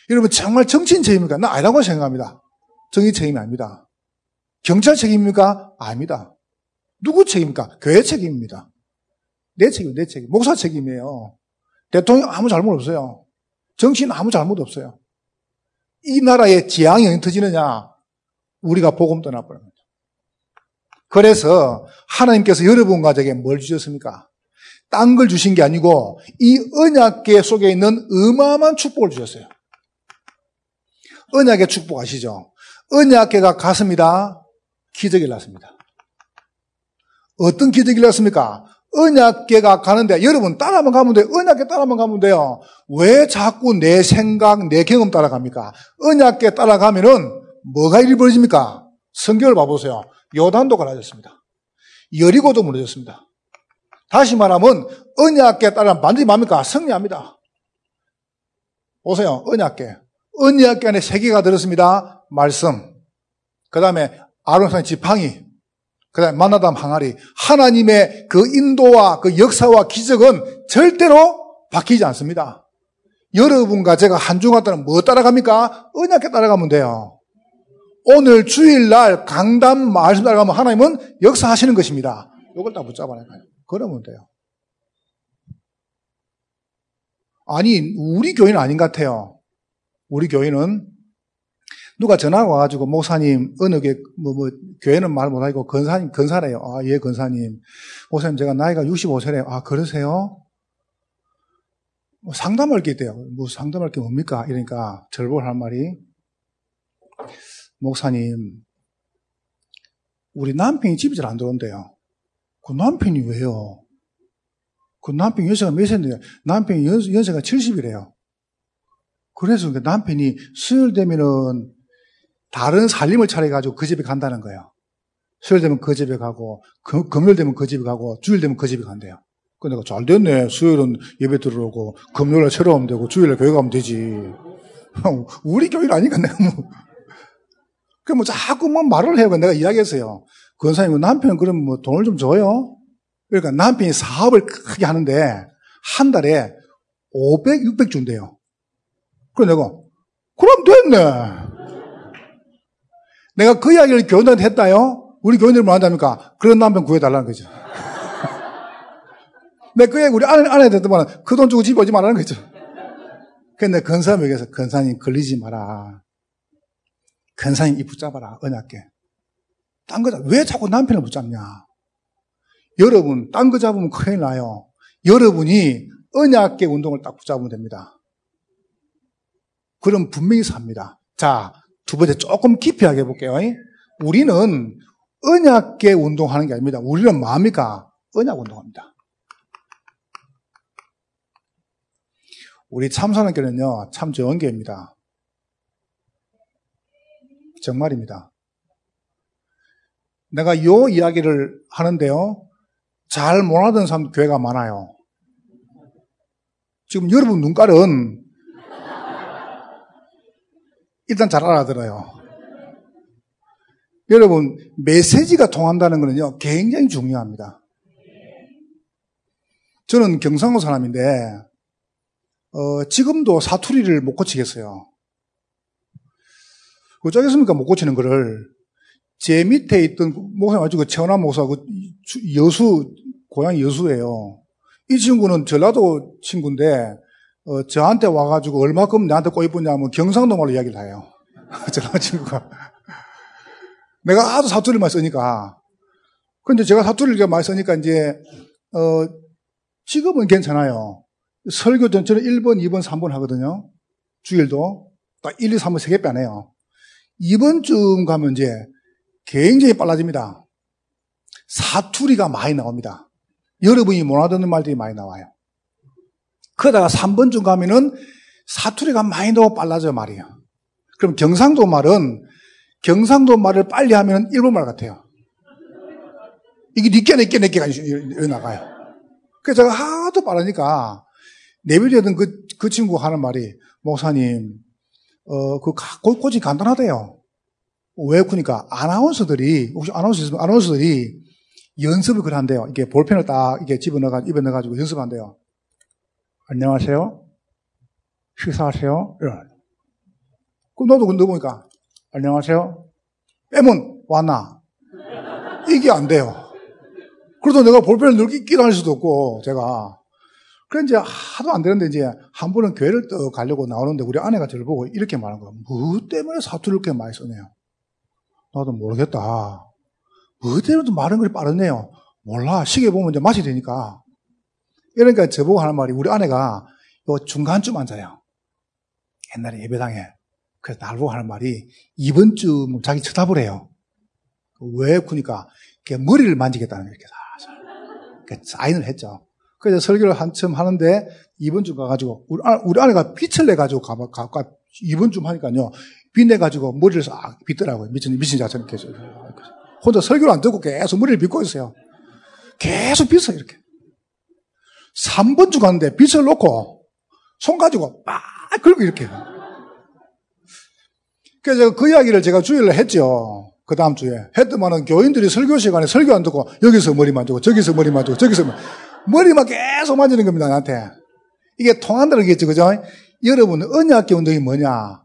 여러분 정말 정치인 책임입니까? 나 아니라고 생각합니다. 정의 책임이 아닙니다. 경찰 책임입니까? 아닙니다. 누구 책임입니까? 교회 책임입니다. 내 책임, 내 책임. 목사 책임이에요. 대통령 아무 잘못 없어요. 정치인 아무 잘못 없어요. 이 나라의 지향이 터지느냐? 우리가 복음 떠나버립니다. 그래서 하나님께서 여러분 가족에 뭘 주셨습니까? 딴 걸 주신 게 아니고 이 언약계 속에 있는 어마어마한 축복을 주셨어요. 언약의 축복 아시죠? 언약계가 갔습니다. 기적이 났습니다. 어떤 기적이 났습니까? 언약계가 가는데 여러분 따라만 가면 돼요. 언약계 따라만 가면 돼요. 왜 자꾸 내 생각, 내 경험 따라갑니까? 언약계 따라가면은 뭐가 일이 벌어집니까? 성경을 봐보세요. 요단도 갈라졌습니다. 여리고도 무너졌습니다. 다시 말하면 언약계 따라 반드시 뭡니까? 승리합니다. 보세요. 언약계. 언약계 안에 세 개가 들었습니다. 말씀. 그 다음에 아론산 지팡이. 그 다음에 만나담 항아리. 하나님의 그 인도와 그 역사와 기적은 절대로 바뀌지 않습니다. 여러분과 제가 한 주간 동안 뭐 따라갑니까? 언약에 따라가면 돼요. 오늘 주일날 강단 말씀 따라가면 하나님은 역사하시는 것입니다. 이걸 다 붙잡아야 돼요. 그러면 돼요. 아니, 우리 교회는 아닌 것 같아요. 우리 교회는 누가 전화가 와가지고, 목사님, 어느 게, 뭐, 뭐, 교회는 말 못하고, 건사님, 건사래요. 아, 예, 건사님. 목사님, 제가 나이가 65세래요. 아, 그러세요? 뭐 상담할 게 있대요. 뭐 상담할 게 뭡니까? 이러니까, 절복을 한 말이, 목사님, 우리 남편이 집에 잘 안 들어온대요. 그 남편이 왜요? 그 남편 연세가 몇 세인데, 남편이 연, 연세가 70이래요. 그래서 그 남편이 수요일 되면은 다른 살림을 차려가지고 그 집에 간다는 거예요. 수요일 되면 그 집에 가고, 금, 금요일 되면 그 집에 가고, 주일 되면 그 집에 간대요. 그 내가 잘 됐네. 수요일은 예배 들어오고, 금요일에 새로 오면 되고, 주일에 교회 가면 되지. *laughs* 우리 교회는 아니까 내가 뭐. 그뭐 자꾸 뭐 말을 해요. 내가 이야기했어요. 권사님, 남편 그럼 뭐 돈을 좀 줘요? 그러니까 남편이 사업을 크게 하는데, 한 달에 500, 600 준대요. 그래 내가, 그럼 됐네. 내가 그 이야기를 교인들한테 했다요? 우리 교인들이 뭐 한답니까? 그런 남편 구해달라는 거죠. *laughs* 내가 그 이야기 우리 아내, 아내한테 했더만 그 돈 주고 집 오지 말라는 거죠. 근데 근사님에게서 근사님 걸리지 마라. 근사님 이 붙잡아라. 언약계. 딴 거, 왜 자꾸 남편을 붙잡냐? 여러분, 딴 거 잡으면 큰일 나요. 여러분이 언약계 운동을 딱 붙잡으면 됩니다. 그럼 분명히 삽니다. 자, 두 번째 조금 깊이 하게 해볼게요. 우리는 언약계 운동하는 게 아닙니다. 우리는 마음이니까 언약 운동합니다. 우리 참선학교는요, 참 좋은 교입니다. 정말입니다. 내가 요 이야기를 하는데요, 잘 몰라듣는 사람 교회가 많아요. 지금 여러분 눈깔은 일단 잘 알아들어요. 여러분, 메시지가 통한다는 것은요, 굉장히 중요합니다. 저는 경상도 사람인데, 어, 지금도 사투리를 못 고치겠어요. 어쩌겠습니까? 못 고치는 거를. 제 밑에 있던 목사님 아주 그 최원한 목사, 그 여수, 고향 여수예요. 이 친구는 전라도 친구인데, 어, 저한테 와가지고 얼마큼 나한테 꼬이쁘냐면 경상도 말로 이야기를 해요. *laughs* 전라도 친구가. 내가 아주 사투리를 많이 쓰니까. 근데 제가 사투리를 많이 쓰니까 이제, 어, 지금은 괜찮아요. 설교 전, 저는 1번, 2번, 3번 하거든요. 주일도. 딱 1, 2, 3번 3개 빼네요. 2번쯤 가면 이제 굉장히 빨라집니다. 사투리가 많이 나옵니다. 여러분이 못 알아듣는 말들이 많이 나와요. 그러다가 3번쯤 가면은 사투리가 많이 너무 빨라져요, 말이에요. 그럼 경상도 말은 경상도 말을 빨리 하면 일본 말 같아요. 이게 니께 내께 내께가 나가요. 그래서 제가 하도 빠르니까 내비되던 그, 그 친구 하는 말이 목사님, 어, 그 고지 간단하대요. 왜 그러니까 아나운서들이 혹시 아나운서 있으면 아나운서들이 연습을 그걸 한대요. 이게 볼펜을 딱 이게 집어넣어 입에 넣어가지고 연습한대요. 안녕하세요. 식사하세요. 이런. 그럼 너도 넣어보니까, 안녕하세요. 빼면 왔나? 이게 안 돼요. 그래도 내가 볼펜을 늘기 끼 다닐 수도 없고, 제가. 그래, 이제 하도 안 되는데, 이제 한 번은 교회를 떠 가려고 나오는데, 우리 아내가 저를 보고 이렇게 말한 거야. 뭐 때문에 사투를 이렇게 많이 써내요? 나도 모르겠다. 뭐 때문에 말은 그리 빠르네요. 몰라. 시계 보면 이제 맛이 되니까. 이러니까 저보고 하는 말이 우리 아내가 요 중간쯤 앉아요. 옛날에 예배당에. 그래서 날 보고 하는 말이 이번 쯤 자기 쳐다보 해요. 왜? 그러니까 머리를 만지겠다는 이렇게 살살. 사인을 했죠. 그래서 설교를 한참 하는데 이번쯤 가가지고 우리, 아, 우리 아내가 빛을 내가지고 가, 가, 가 이번쯤 하니까요. 빛 내가지고 머리를 싹 빗더라고요. 미친, 미친 자처럼 계속. 혼자 설교를 안 듣고 계속 머리를 빗고 있어요. 계속 빗어, 이렇게. 3번 주 갔는데 빛을 놓고 손 가지고 빡 긁고 이렇게. 그래서 그 이야기를 제가 주일날 했죠. 그 다음 주에. 했더만은 교인들이 설교 시간에 설교 안 듣고 여기서 머리 만지고 저기서 머리 만지고 저기서 머리 만 계속 만지는 겁니다, 나한테. 이게 통한다는 게있죠 그죠? 여러분, 언약계 운동이 뭐냐?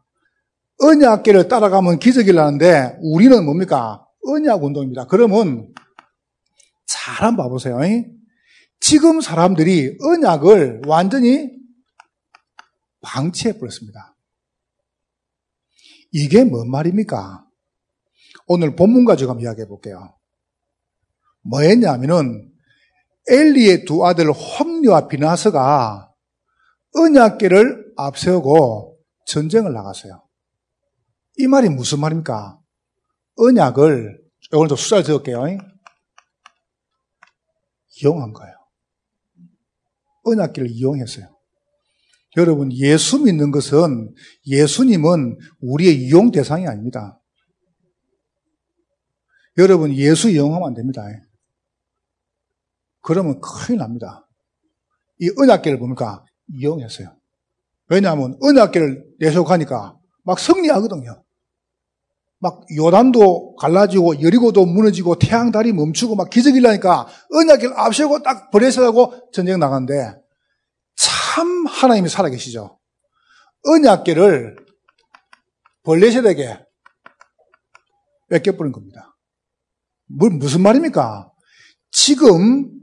언약계를 따라가면 기적이라는데 우리는 뭡니까? 언약 운동입니다. 그러면 잘 한번 봐보세요. 지금 사람들이 언약을 완전히 방치해버렸습니다. 이게 뭔 말입니까? 오늘 본문 가지고 한번 이야기해 볼게요. 뭐였냐면은 엘리의 두 아들 홈리와 비나스가 언약계를 앞세우고 전쟁을 나갔어요. 이 말이 무슨 말입니까? 언약을 오늘 좀 숫자를 적을게요. 이용한 거예요. 언약계를 이용했어요. 여러분, 예수 믿는 것은 예수님은 우리의 이용 대상이 아닙니다. 여러분, 예수 이용하면 안 됩니다. 그러면 큰일 납니다. 이 언약계를 뭡니까? 이용했어요. 왜냐하면 언약계를 내속하니까 막 승리하거든요. 막 요단도 갈라지고 여리고도 무너지고 태양 달이 멈추고 막 기적이 나니까 언약계를 앞세우고 딱 버려서하고 전쟁 나가는데 참 하나님이 살아계시죠. 언약계를 벌레세대게 뺏겨버린 겁니다. 뭘 무슨 말입니까? 지금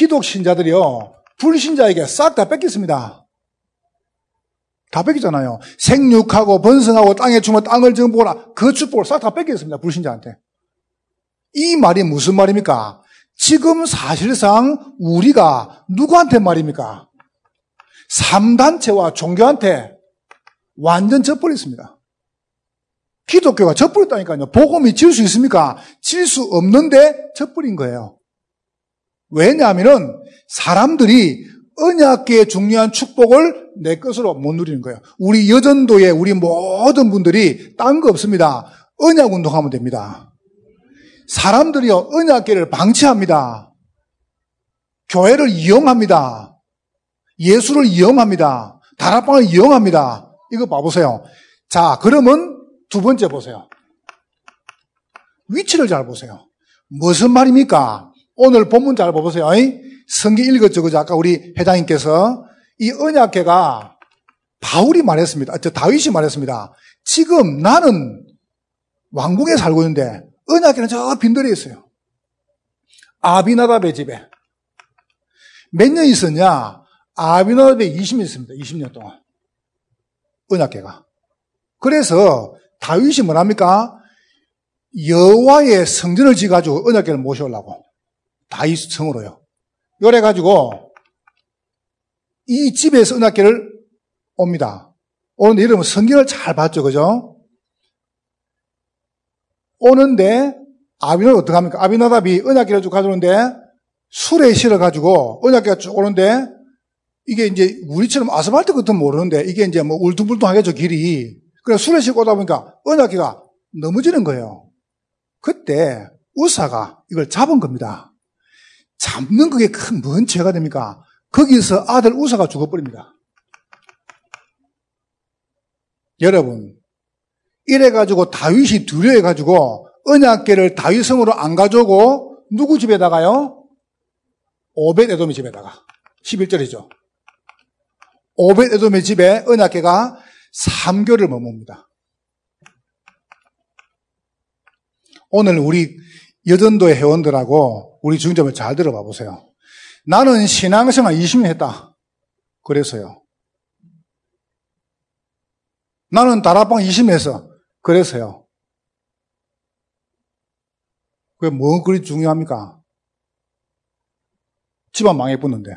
기독 신자들이요 불신자에게 싹 다 뺏겼습니다. 다 뺏기잖아요. 생육하고 번성하고 땅에 주면 땅을 정복하라. 그 축복을 싹 다 뺏겼습니다. 불신자한테. 이 말이 무슨 말입니까? 지금 사실상 우리가 누구한테 말입니까? 3단체와 종교한테 완전 져버렸습니다. 기독교가 져버렸다니까요. 복음이 질 수 있습니까? 질 수 없는데 져버린 거예요. 왜냐하면 사람들이 언약계의 중요한 축복을 내 것으로 못 누리는 거예요. 우리 여전도에 우리 모든 분들이 딴 거 없습니다. 언약 운동하면 됩니다. 사람들이요, 언약계를 방치합니다. 교회를 이용합니다. 예수를 이용합니다. 다락방을 이용합니다. 이거 봐보세요. 자, 그러면 두 번째 보세요. 위치를 잘 보세요. 무슨 말입니까? 오늘 본문 잘 봐보세요. 성경 읽었죠. 그죠? 아까 우리 회장님께서 이 언약계가 바울이 말했습니다. 저 다윗이 말했습니다. 지금 나는 왕국에 살고 있는데 언약계는 저 빈들에 있어요. 아비나답의 집에. 몇 년 있었냐? 아비나답에 20년 있습니다. 20년 동안. 언약계가. 그래서 다윗이 뭐랍니까? 여호와의 성전을 지가지고 언약계를 모셔오려고. 다윗 성으로요. 그래가지고 이 집에서 은학계를 옵니다. 오는데 여러분 성경을 잘 봤죠, 그죠? 오는데 아비나답 어떻게 합니까? 아비나답이 은학계를 쭉 가져오는데 술에 실어가지고 은학계가 쭉 오는데 이게 이제 우리처럼 아스팔트 같은 모르는데 이게 이제 뭐 울퉁불퉁하겠죠, 길이. 그래 술에 실고 오다 보니까 은학계가 넘어지는 거예요. 그때 우사가 이걸 잡은 겁니다. 잡는 그게 큰 뭔 죄가 됩니까? 거기서 아들 우사가 죽어버립니다. 여러분, 이래가지고 다윗이 두려워해가지고 언약계를 다윗성으로 안 가져오고 누구 집에다가요? 오벳 에돔의 집에다가 11절이죠. 오벳 에돔의 집에 언약계가 3개월을 머뭅니다. 오늘 우리 여전도의 회원들하고 우리 중점을 잘 들어봐 보세요. 나는 신앙생활 20년 했다. 그래서요. 나는 다락방 20년 했어. 그래서요. 그게 뭐 그리 중요합니까? 집안 망해버렸는데.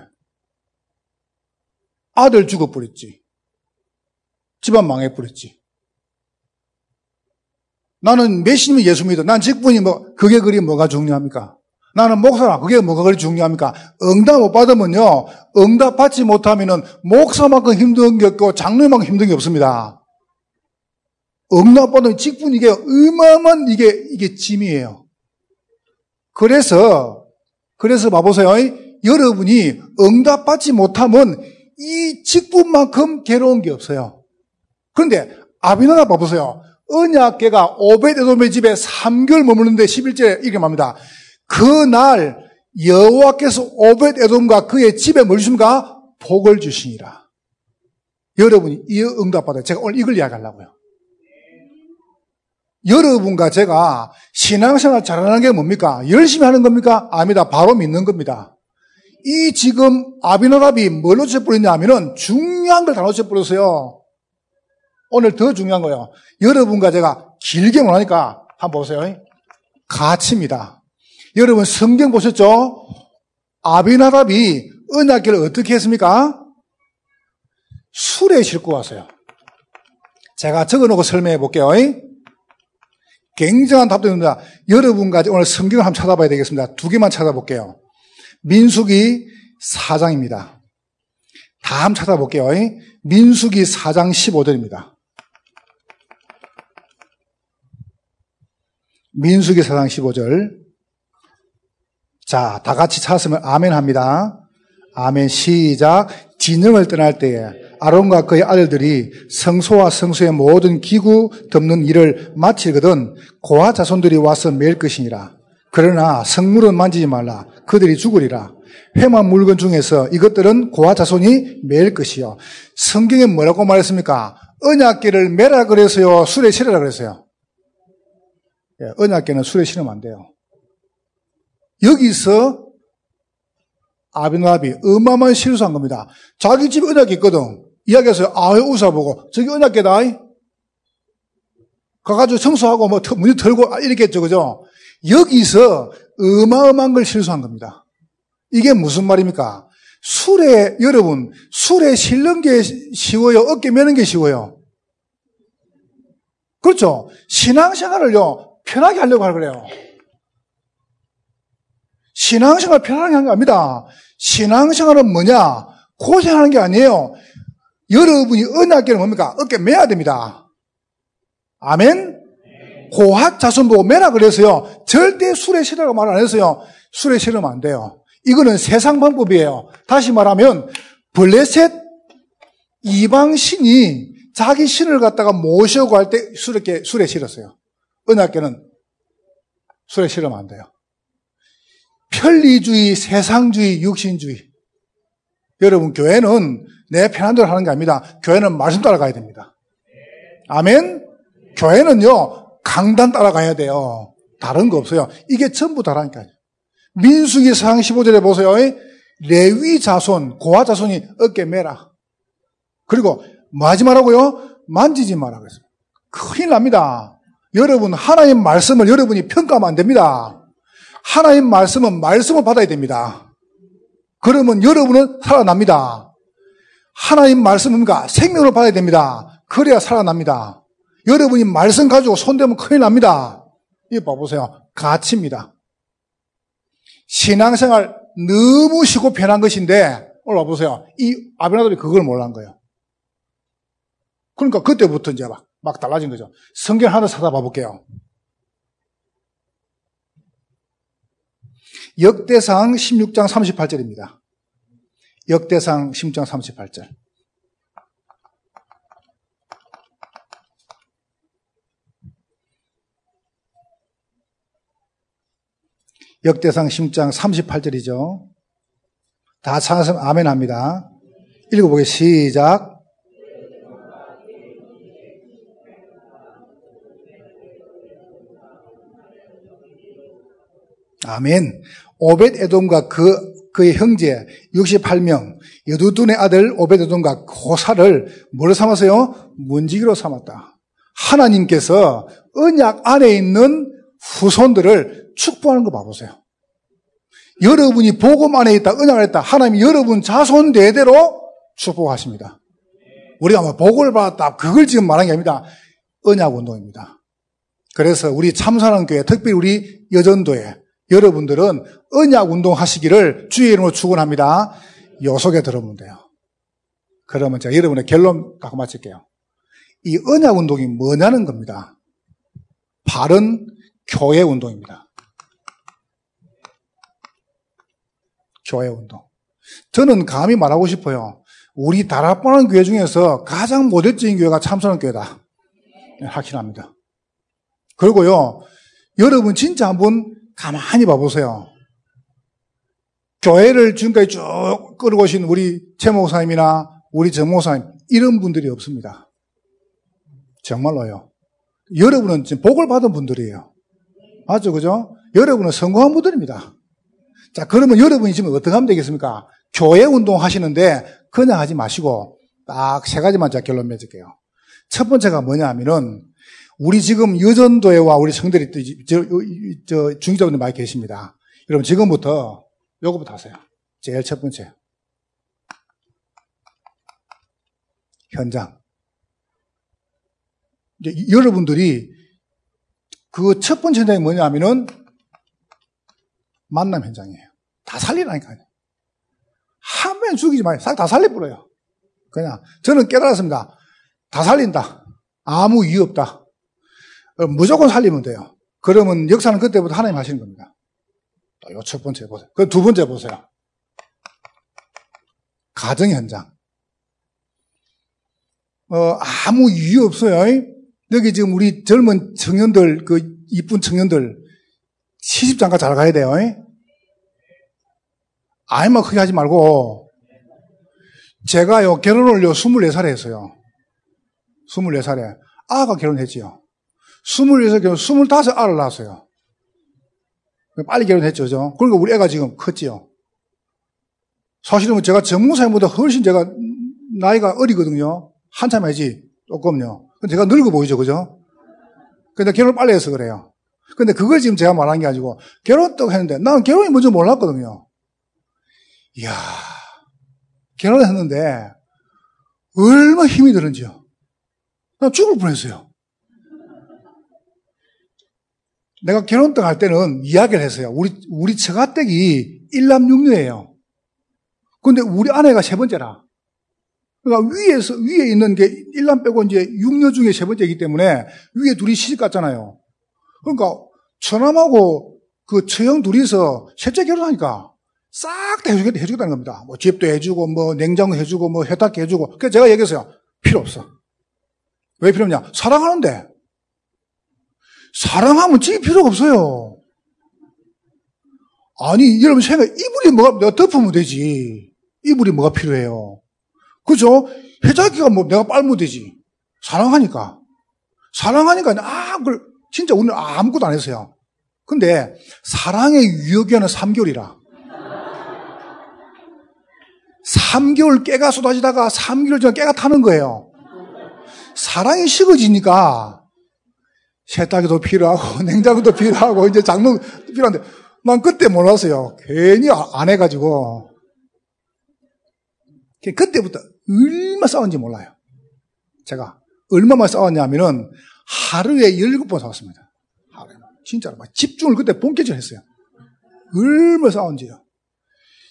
아들 죽어버렸지. 집안 망해버렸지. 나는 몇십 년 예수 믿어. 난 직분이 뭐, 그게 그리 뭐가 중요합니까? 나는 목사라. 그게 뭐가 그리 중요합니까? 응답 못 받으면요. 응답 받지 못하면은 목사만큼 힘든 게 없고 장로만큼 힘든 게 없습니다. 응답 받으면 직분 이게 어마어마한 이게, 이게 짐이에요. 그래서, 그래서 봐보세요. 여러분이 응답 받지 못하면 이 직분만큼 괴로운 게 없어요. 그런데 아비나답 봐보세요. 언약계가 오베데돔의 집에 3개월 머무는데 11절에 이렇게 말합니다. 그날 여호와께서 오벳 에돔과 그의 집에 뭘 주십니까? 복을 주시니라. 여러분이 이 응답 받아요. 제가 오늘 이걸 이야기하려고요. 여러분과 제가 신앙생활 잘하는 게 뭡니까? 열심히 하는 겁니까? 아니다. 바로 믿는 겁니다. 이 지금 아비나답이 뭘 놓쳐버렸냐 하면은 중요한 걸 다 놓쳐버렸어요. 오늘 더 중요한 거예요. 여러분과 제가 길게 못하니까 한번 보세요. 가치입니다. 여러분 성경 보셨죠? 아비나답이 은하기를 어떻게 했습니까? 술에 싣고 왔어요. 제가 적어놓고 설명해 볼게요. 굉장한 답변입니다. 여러분과 오늘 성경을 한번 찾아봐야 되겠습니다. 두 개만 찾아볼게요. 민수기 4장입니다. 다 한번 찾아볼게요. 민수기 4장 15절입니다. 민수기 4장 15절. 자, 다 같이 찾았으면 아멘 합니다. 아멘 시작. 진영을 떠날 때에 아론과 그의 아들들이 성소와 성소의 모든 기구 덮는 일을 마치거든 고아 자손들이 와서 매일 것이니라. 그러나 성물은 만지지 말라. 그들이 죽으리라. 회만 물건 중에서 이것들은 고아 자손이 매일 것이요. 성경에 뭐라고 말했습니까? 언약계를 매라 그래서요. 술에 실으라 그랬어요. 예, 언약계는 술에 실으면 안 돼요. 여기서 아비나비 어마어마한 실수한 겁니다. 자기 집 언약이 있거든. 이야기해서 아유 웃어보고 저기 언약계다. 가가지고 청소하고 뭐 문이 털고 이렇게 했죠. 그죠? 여기서 어마어마한 걸 실수한 겁니다. 이게 무슨 말입니까? 술에, 여러분, 술에 실는 게 쉬워요? 어깨 매는 게 쉬워요? 그렇죠? 신앙생활을요, 편하게 하려고 할 거래요. 신앙생활 편하게 하는 게 아닙니다. 신앙생활은 뭐냐? 고생하는 게 아니에요. 여러분이 언약계는 뭡니까? 어깨 매야 됩니다. 아멘? 고학 자손 보고 매라 그래서요. 절대 술에 싫으라고 말 안 했어요. 술에 싫으면 안 돼요. 이거는 세상 방법이에요. 다시 말하면 블레셋 이방 신이 자기 신을 갖다가 모셔고 할 때 술에, 술에 싫었어요. 은학계는 술에 싫으면 안 돼요. 편리주의, 세상주의, 육신주의. 여러분, 교회는 내 편한 대로 하는 게 아닙니다. 교회는 말씀 따라가야 됩니다. 아멘? 교회는요, 강단 따라가야 돼요. 다른 거 없어요. 이게 전부 다라니까요. 민수기 상 15절에 보세요. 레위 자손, 고아 자손이 어깨 매라. 그리고 뭐 하지 말라고요? 만지지 마라 그랬어요. 큰일 납니다. 여러분, 하나님 말씀을 여러분이 평가하면 안 됩니다. 하나님 말씀은 말씀을 받아야 됩니다. 그러면 여러분은 살아납니다. 하나님 말씀입니까? 생명을 받아야 됩니다. 그래야 살아납니다. 여러분이 말씀 가지고 손대면 큰일 납니다. 이거 봐보세요. 가치입니다. 신앙생활 너무 쉽고 편한 것인데, 오늘 와보세요. 이 아베나들이 그걸 몰란 거예요. 그러니까 그때부터 이제 막, 막 달라진 거죠. 성경 하나 찾아봐 볼게요. 역대상 16장 38절입니다. 역대상 16장 38절. 역대상 16장 38절이죠. 다 찾아서 아멘 합니다. 읽어보게 시작. 아멘. 오벳 에돔과 그 그의 형제 68명 여두둔의 아들 오벳 에돔과 고사를 뭘 삼았어요? 문지기로 삼았다. 하나님께서 언약 안에 있는 후손들을 축복하는 거 봐보세요. 여러분이 복음 안에 있다, 안에 있다. 하나님이 여러분 자손 대대로 축복하십니다. 우리가 뭐 복을 받았다. 그걸 지금 말하는 게 아닙니다. 언약 운동입니다. 그래서 우리 참사랑 교회, 특별히 우리 여전도에 여러분들은 언약 운동 하시기를 주의 이름으로 축원합니다. 요 속에 들어보면 돼요. 그러면 제가 여러분의 결론 갖고 마칠게요. 이 언약 운동이 뭐냐는 겁니다. 바른 교회 운동입니다. 교회 운동. 저는 감히 말하고 싶어요. 우리 다락방한 교회 중에서 가장 모델적인 교회가 참선한 교회다. 확신합니다. 그리고요, 여러분 진짜 한번 가만히 봐보세요. 교회를 지금까지 쭉 끌고 오신 우리 최 목사님이나 우리 정 목사님, 이런 분들이 없습니다. 정말로요. 여러분은 지금 복을 받은 분들이에요. 맞죠? 그죠? 여러분은 성공한 분들입니다. 자, 그러면 여러분이 지금 어떻게 하면 되겠습니까? 교회 운동 하시는데 그냥 하지 마시고 딱 세 가지만 제가 결론 맺을게요. 첫 번째가 뭐냐 하면은 우리 지금 여전도회와 우리 성들이 저, 저 중직자분들 많이 계십니다. 여러분 지금부터 요거부터 하세요. 제일 첫 번째. 현장. 이제 여러분들이 그 첫 번째 현장이 뭐냐 하면은 만남 현장이에요. 다 살리라니까요. 한명 죽이지 마요. 다 살려버려요. 그냥. 저는 깨달았습니다. 다 살린다. 아무 이유 없다. 어, 무조건 살리면 돼요. 그러면 역사는 그때부터 하나님 하시는 겁니다. 요 첫 번째 보세요. 그 두 번째 보세요. 가정 현장. 어, 아무 이유 없어요. 여기 지금 우리 젊은 청년들, 그 이쁜 청년들 시집 장가 잘 가야 돼요. 아이만 크게 하지 말고 제가요 결혼을 요 24살에 했어요. 24살에 아가 결혼했지요. 24살 결혼 25 알을 낳았어요. 빨리 결혼했죠. 죠 그러니까 우리 애가 지금 컸지요. 사실은 제가 전무사님보다 훨씬 제가 나이가 어리거든요. 한참 하지 조금요. 근데 제가 늙어 보이죠. 그죠? 근데 결혼을 빨리 해서 그래요. 근데 그걸 지금 제가 말한 게 아니고 결혼 또 했는데 나는 결혼이 뭔지 몰랐거든요. 이야, 결혼했는데 얼마나 힘이 들은지요. 나 죽을 뻔했어요. 내가 결혼 때할 때는 이야기를 했어요. 우리, 우리 처가댁이 일남육녀예요. 근데 우리 아내가 세 번째라. 그러니까 위에서, 위에 있는 게 일남 빼고 이제 육녀 중에 세 번째이기 때문에 위에 둘이 시집 갔잖아요. 그러니까 처남하고 그 처형 둘이서 셋째 결혼하니까 싹 다 해주겠다, 해주겠다는 겁니다. 뭐 집도 해주고, 뭐 냉장고 해주고, 뭐 세탁기 해주고. 그래서 제가 얘기했어요. 필요 없어. 왜 필요 없냐? 사랑하는데. 사랑하면 집이 필요가 없어요. 아니, 여러분 생각, 이불이 뭐가, 내가 덮으면 되지. 이불이 뭐가 필요해요. 그죠? 해자기가 뭐 내가 빨면 되지. 사랑하니까. 사랑하니까, 아, 그걸, 진짜 오늘 아무것도 안 했어요. 근데, 사랑의 유효기한은 3개월이라. 3개월 깨가 쏟아지다가 3개월 전에 깨가 타는 거예요. 사랑이 식어지니까 세탁기도 필요하고 *laughs* 냉장고도 필요하고 이제 장롱도 필요한데 난 그때 몰랐어요. 괜히 안 해가지고 그때부터 얼마 싸웠는지 몰라요. 제가 얼마만 싸웠냐면은 하루에 17번 싸웠습니다. 하루에. 진짜로 막 집중을 그때 본캐질 했어요. 얼마 싸웠는지요.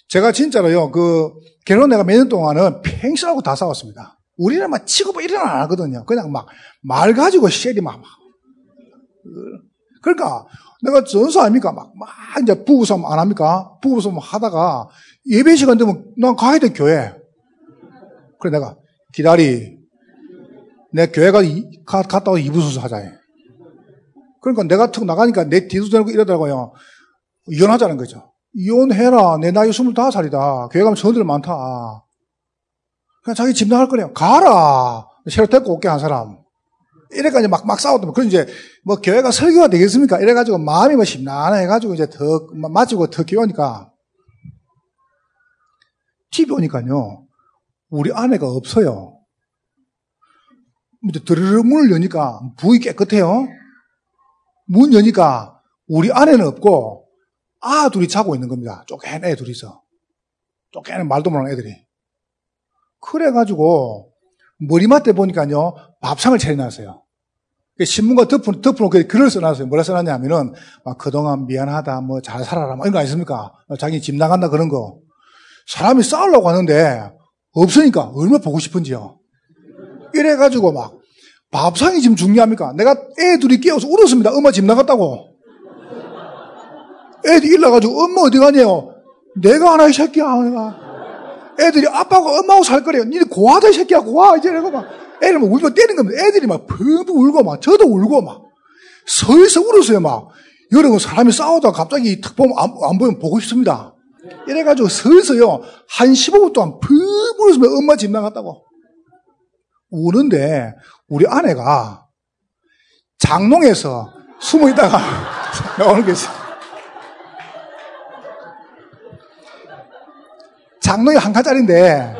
제가 진짜로요, 그, 결혼 내가 몇 년 동안은 팽실하고 다 싸웠습니다. 우리는 막 치고 뭐 일어나 안 하거든요. 그냥 막, 말 가지고 막, 막. 그러니까, 내가 전수 아닙니까? 막, 막, 이제 부부싸움 안 합니까? 부부싸움 하다가, 예배 시간 되면 난 가야 돼, 교회. 그래, 내가, 기다리. 내 교회가 가, 갔다 와 이부수수 하자. 그러니까 내가 턱 나가니까 내 뒤도 되고 이러더라고요. 이혼하자는 거죠. 이혼해라. 내 나이 25살이다. 교회 가면 전들 많다. 그냥 자기 집 나갈 거래요. 가라. 새로 데리고 올게, 한 사람. 이래가지고 막, 막 싸웠더만. 그럼 이제, 뭐, 교회가 설교가 되겠습니까? 이래가지고 마음이 뭐 심란해가지고 이제 더, 맞지고 더 기우니까. 집에 오니까요. 우리 아내가 없어요. 이제 드르르 문을 여니까 부이 깨끗해요. 문 여니까 우리 아내는 없고 아 둘이 자고 있는 겁니다. 쪼개는 애 둘이서. 쪼개는 말도 못하는 애들이. 그래가지고 머리맡에 보니까요 밥상을 차려놨어요. 신문과 덮어, 덮어놓고 글을 써놨어요. 뭐라 써놨냐면은 막 그동안 미안하다, 뭐 잘 살아라, 뭐 이런 거 아니습니까? 자기 집 나간다 그런 거. 사람이 싸우려고 하는데 없으니까 얼마나 보고 싶은지요. 이래가지고 막 밥상이 지금 중요합니까? 내가 애 둘이 깨워서 울었습니다. 엄마 집 나갔다고. 애들이 일러가지고 엄마 어디 가냐요? 내가 하나 이 새끼야. 내가. 애들이 아빠가 엄마하고 살 거래요. 니네 고하다 이 새끼야 고하 이제 내가 막 애를 막 울고 때리는 겁니다. 애들이 막 펑펑 울고 막 저도 울고 막 서에서 울었어요, 막. 여러분, 사람이 싸우다가 갑자기 탁 보면 안, 안 보이면 보고 싶습니다. 이래가지고 서서요, 한 15분 동안 푹 울었으면 엄마 집 나갔다고. 우는데, 우리 아내가 장롱에서 숨어 있다가 *laughs* 나오는 게 있어요. 장롱이 한 칸짜리인데,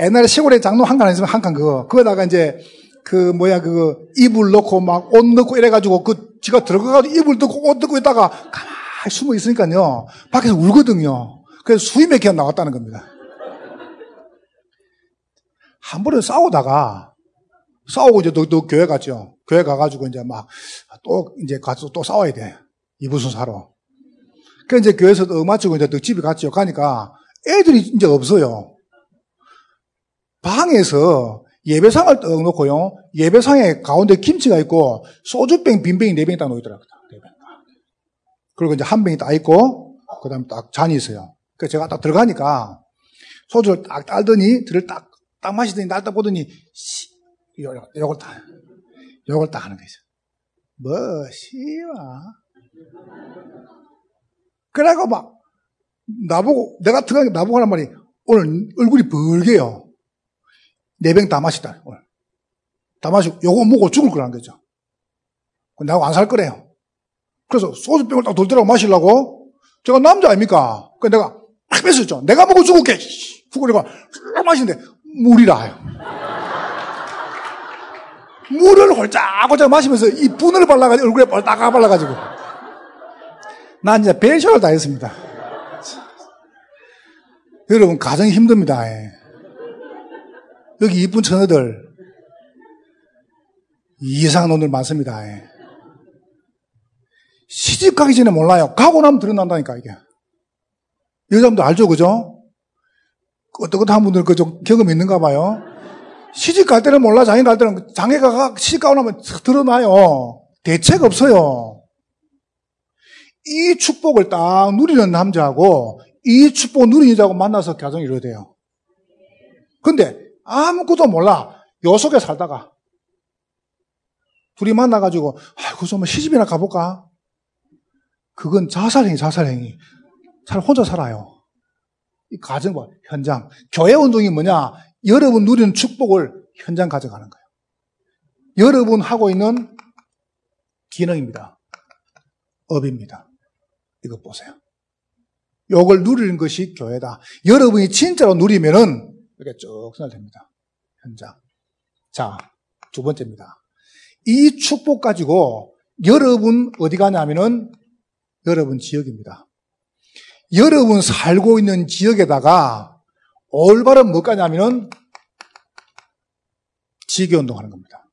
옛날에 시골에 장롱 한 칸 있으면 한 칸 그거. 그거다가 이제, 그, 뭐야, 그, 이불 넣고 막 옷 넣고 이래가지고 그, 지가 들어가가지고 이불 넣고 옷 넣고 있다가 가만히 숨어 있으니까요. 밖에서 울거든요. 그래서 몇 개가 나왔다는 겁니다. 한 번은 싸우다가, 싸우고 이제 또, 또 교회 갔죠. 교회 가가지고 이제 막, 또, 이제 가서 또 싸워야 돼. 이부 순 사러. 그 이제 교회에서 도 맞추고 이제 또 집에 갔죠. 가니까 애들이 이제 없어요. 방에서 예배상을 떡 놓고요. 예배상에 가운데 김치가 있고 소주병 빈병이 네 병이 딱 놓이더라고요. 네 병. 그리고 이제 한 병이 딱 있고 그 다음에 딱 잔이 있어요. 그래서 제가 딱 들어가니까 소주를 딱 딸더니 들을 딱, 딱 마시더니 날 딱 보더니 씨, 요, 요, 요걸 딱, 요걸 딱 하는 거죠. 뭐, 씨와. 그래가 막, 나보고, 내가 들어가니까 나보고 하는 말이, 오늘 얼굴이 벌게요. 네 병 다 마시다, 오늘. 다 마시고, 요거 먹고 죽을 거라는 거죠. 나하고 안 살 거래요. 그래서 소주병을 딱 돌더라고 마시려고, 제가 남자 아닙니까? 그 내가 팍 뺐었죠. 내가 먹고 죽을게! 후고 내가 쭉 마시는데, 물이라. 물을 홀짝홀짝 마시면서 이 분을 발라가지고 얼굴에 뻘딱 발라가지고. 난 이제 배셔를 다 했습니다. 여러분, 가정이 힘듭니다. 예. 여기 이쁜 처녀들, 이상한 놈들 많습니다. 예. 시집 가기 전에 몰라요. 가고 나면 드러난다니까, 이게. 여자분들 알죠, 그죠? 어떻한 분들 그좀 경험 있는가 봐요. 시집 갈 때는 몰라, 장애 갈 때는, 장애가 시집 가고 나면 드러나요. 대책 없어요. 이 축복을 딱 누리는 남자하고 이 축복 누리는 여자하고 만나서 가정이 이루어져요. 근데 아무것도 몰라. 요 속에 살다가 둘이 만나가지고 아이고 좀 시집이나 가볼까? 그건 자살행위, 자살행위. 잘 혼자 살아요. 이 가정 봐, 현장. 교회 운동이 뭐냐? 여러분 누리는 축복을 현장 가져가는 거예요. 여러분 하고 있는 기능입니다. 업입니다. 이거 보세요. 요걸 누리는 것이 교회다. 여러분이 진짜로 누리면은 이렇게 쭉 선을됩니다. 현장. 자, 두 번째입니다. 이 축복 가지고 여러분 어디 가냐면은 여러분 지역입니다. 여러분 살고 있는 지역에다가 올바른 뭐 가냐면은 지교운동 하는 겁니다.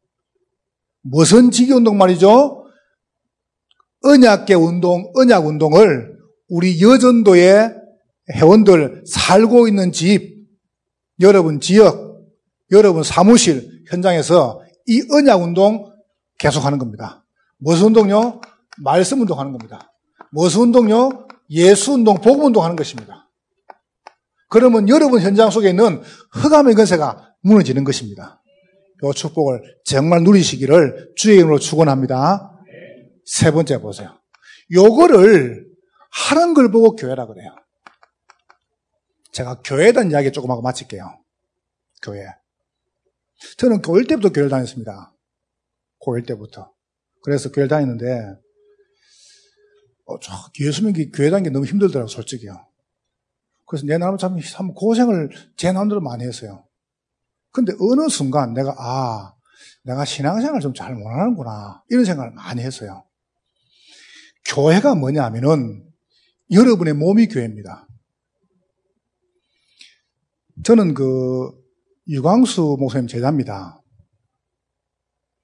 무슨 지교운동 말이죠? 언약계 운동, 언약 운동을 우리 여전도의 회원들 살고 있는 집, 여러분 지역, 여러분 사무실 현장에서 이 언약 운동 계속하는 겁니다. 무슨 운동요? 말씀 운동하는 겁니다. 무슨 운동요? 예수 운동, 복음 운동하는 것입니다. 그러면 여러분 현장 속에 있는 흑암의 건세가 무너지는 것입니다. 이 축복을 정말 누리시기를 주의 이름으로 축원합니다. 세 번째 보세요. 요거를 하는 걸 보고 교회라 그래요. 제가 교회에 대한 이야기 조금 하고 마칠게요. 교회. 저는 고1 때부터 교회를 다녔습니다. 고1 때부터. 그래서 교회를 다녔는데, 어, 예수 믿기 교회 다니기 너무 힘들더라고요, 솔직히요. 그래서 내 나름 참, 참 고생을 제 나름대로 많이 했어요. 근데 어느 순간 내가, 아, 내가 신앙생활 좀 잘 못하는구나. 이런 생각을 많이 했어요. 교회가 뭐냐 하면은 여러분의 몸이 교회입니다. 저는 그 유광수 목사님 제자입니다.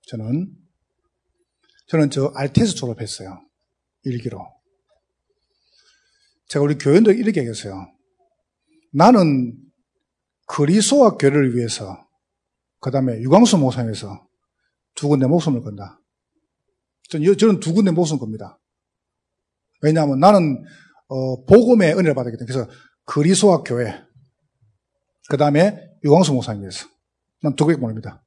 저는 저는 저 알테스 졸업했어요. 일기로. 제가 우리 교인들 이렇게 얘기했어요. 나는 그리스도와 교회를 위해서 그 다음에 유광수 목사님에서 두 군데 목숨을 건다. 저는 두 군데 목숨 겁니다. 왜냐하면 나는 어, 복음의 은혜를 받았기 때문에 그래서 그리스도와 교회 그 다음에 유광수 목사님 위해서 난 두 개밖에 모릅니다.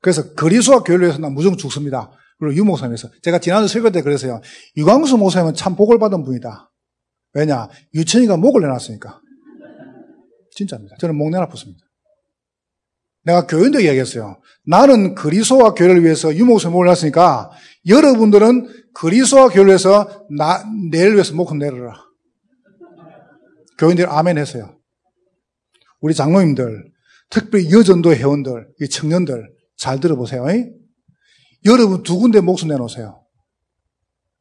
그래서 그리스도와 교회를 위해서 난 무조건 죽습니다. 그리고 유 목사님에서 제가 지난주 설교 때 그랬어요. 유광수 목사님은 참 복을 받은 분이다. 왜냐? 유천이가 목을 내놨으니까. 진짜입니다. 저는 목 내놔봤습니다. 내가 교인들 이야기했어요. 나는 그리스도와 교회를 위해서 유목을 목을 내놨으니까 여러분들은 그리스도와 교회를 위해서 나, 내를 위해서 목을 내려라. 교인들 아멘 했어요. 우리 장로님들, 특별히 여전도 회원들, 이 청년들 잘 들어보세요. 여러분 두 군데 목숨 내놓으세요.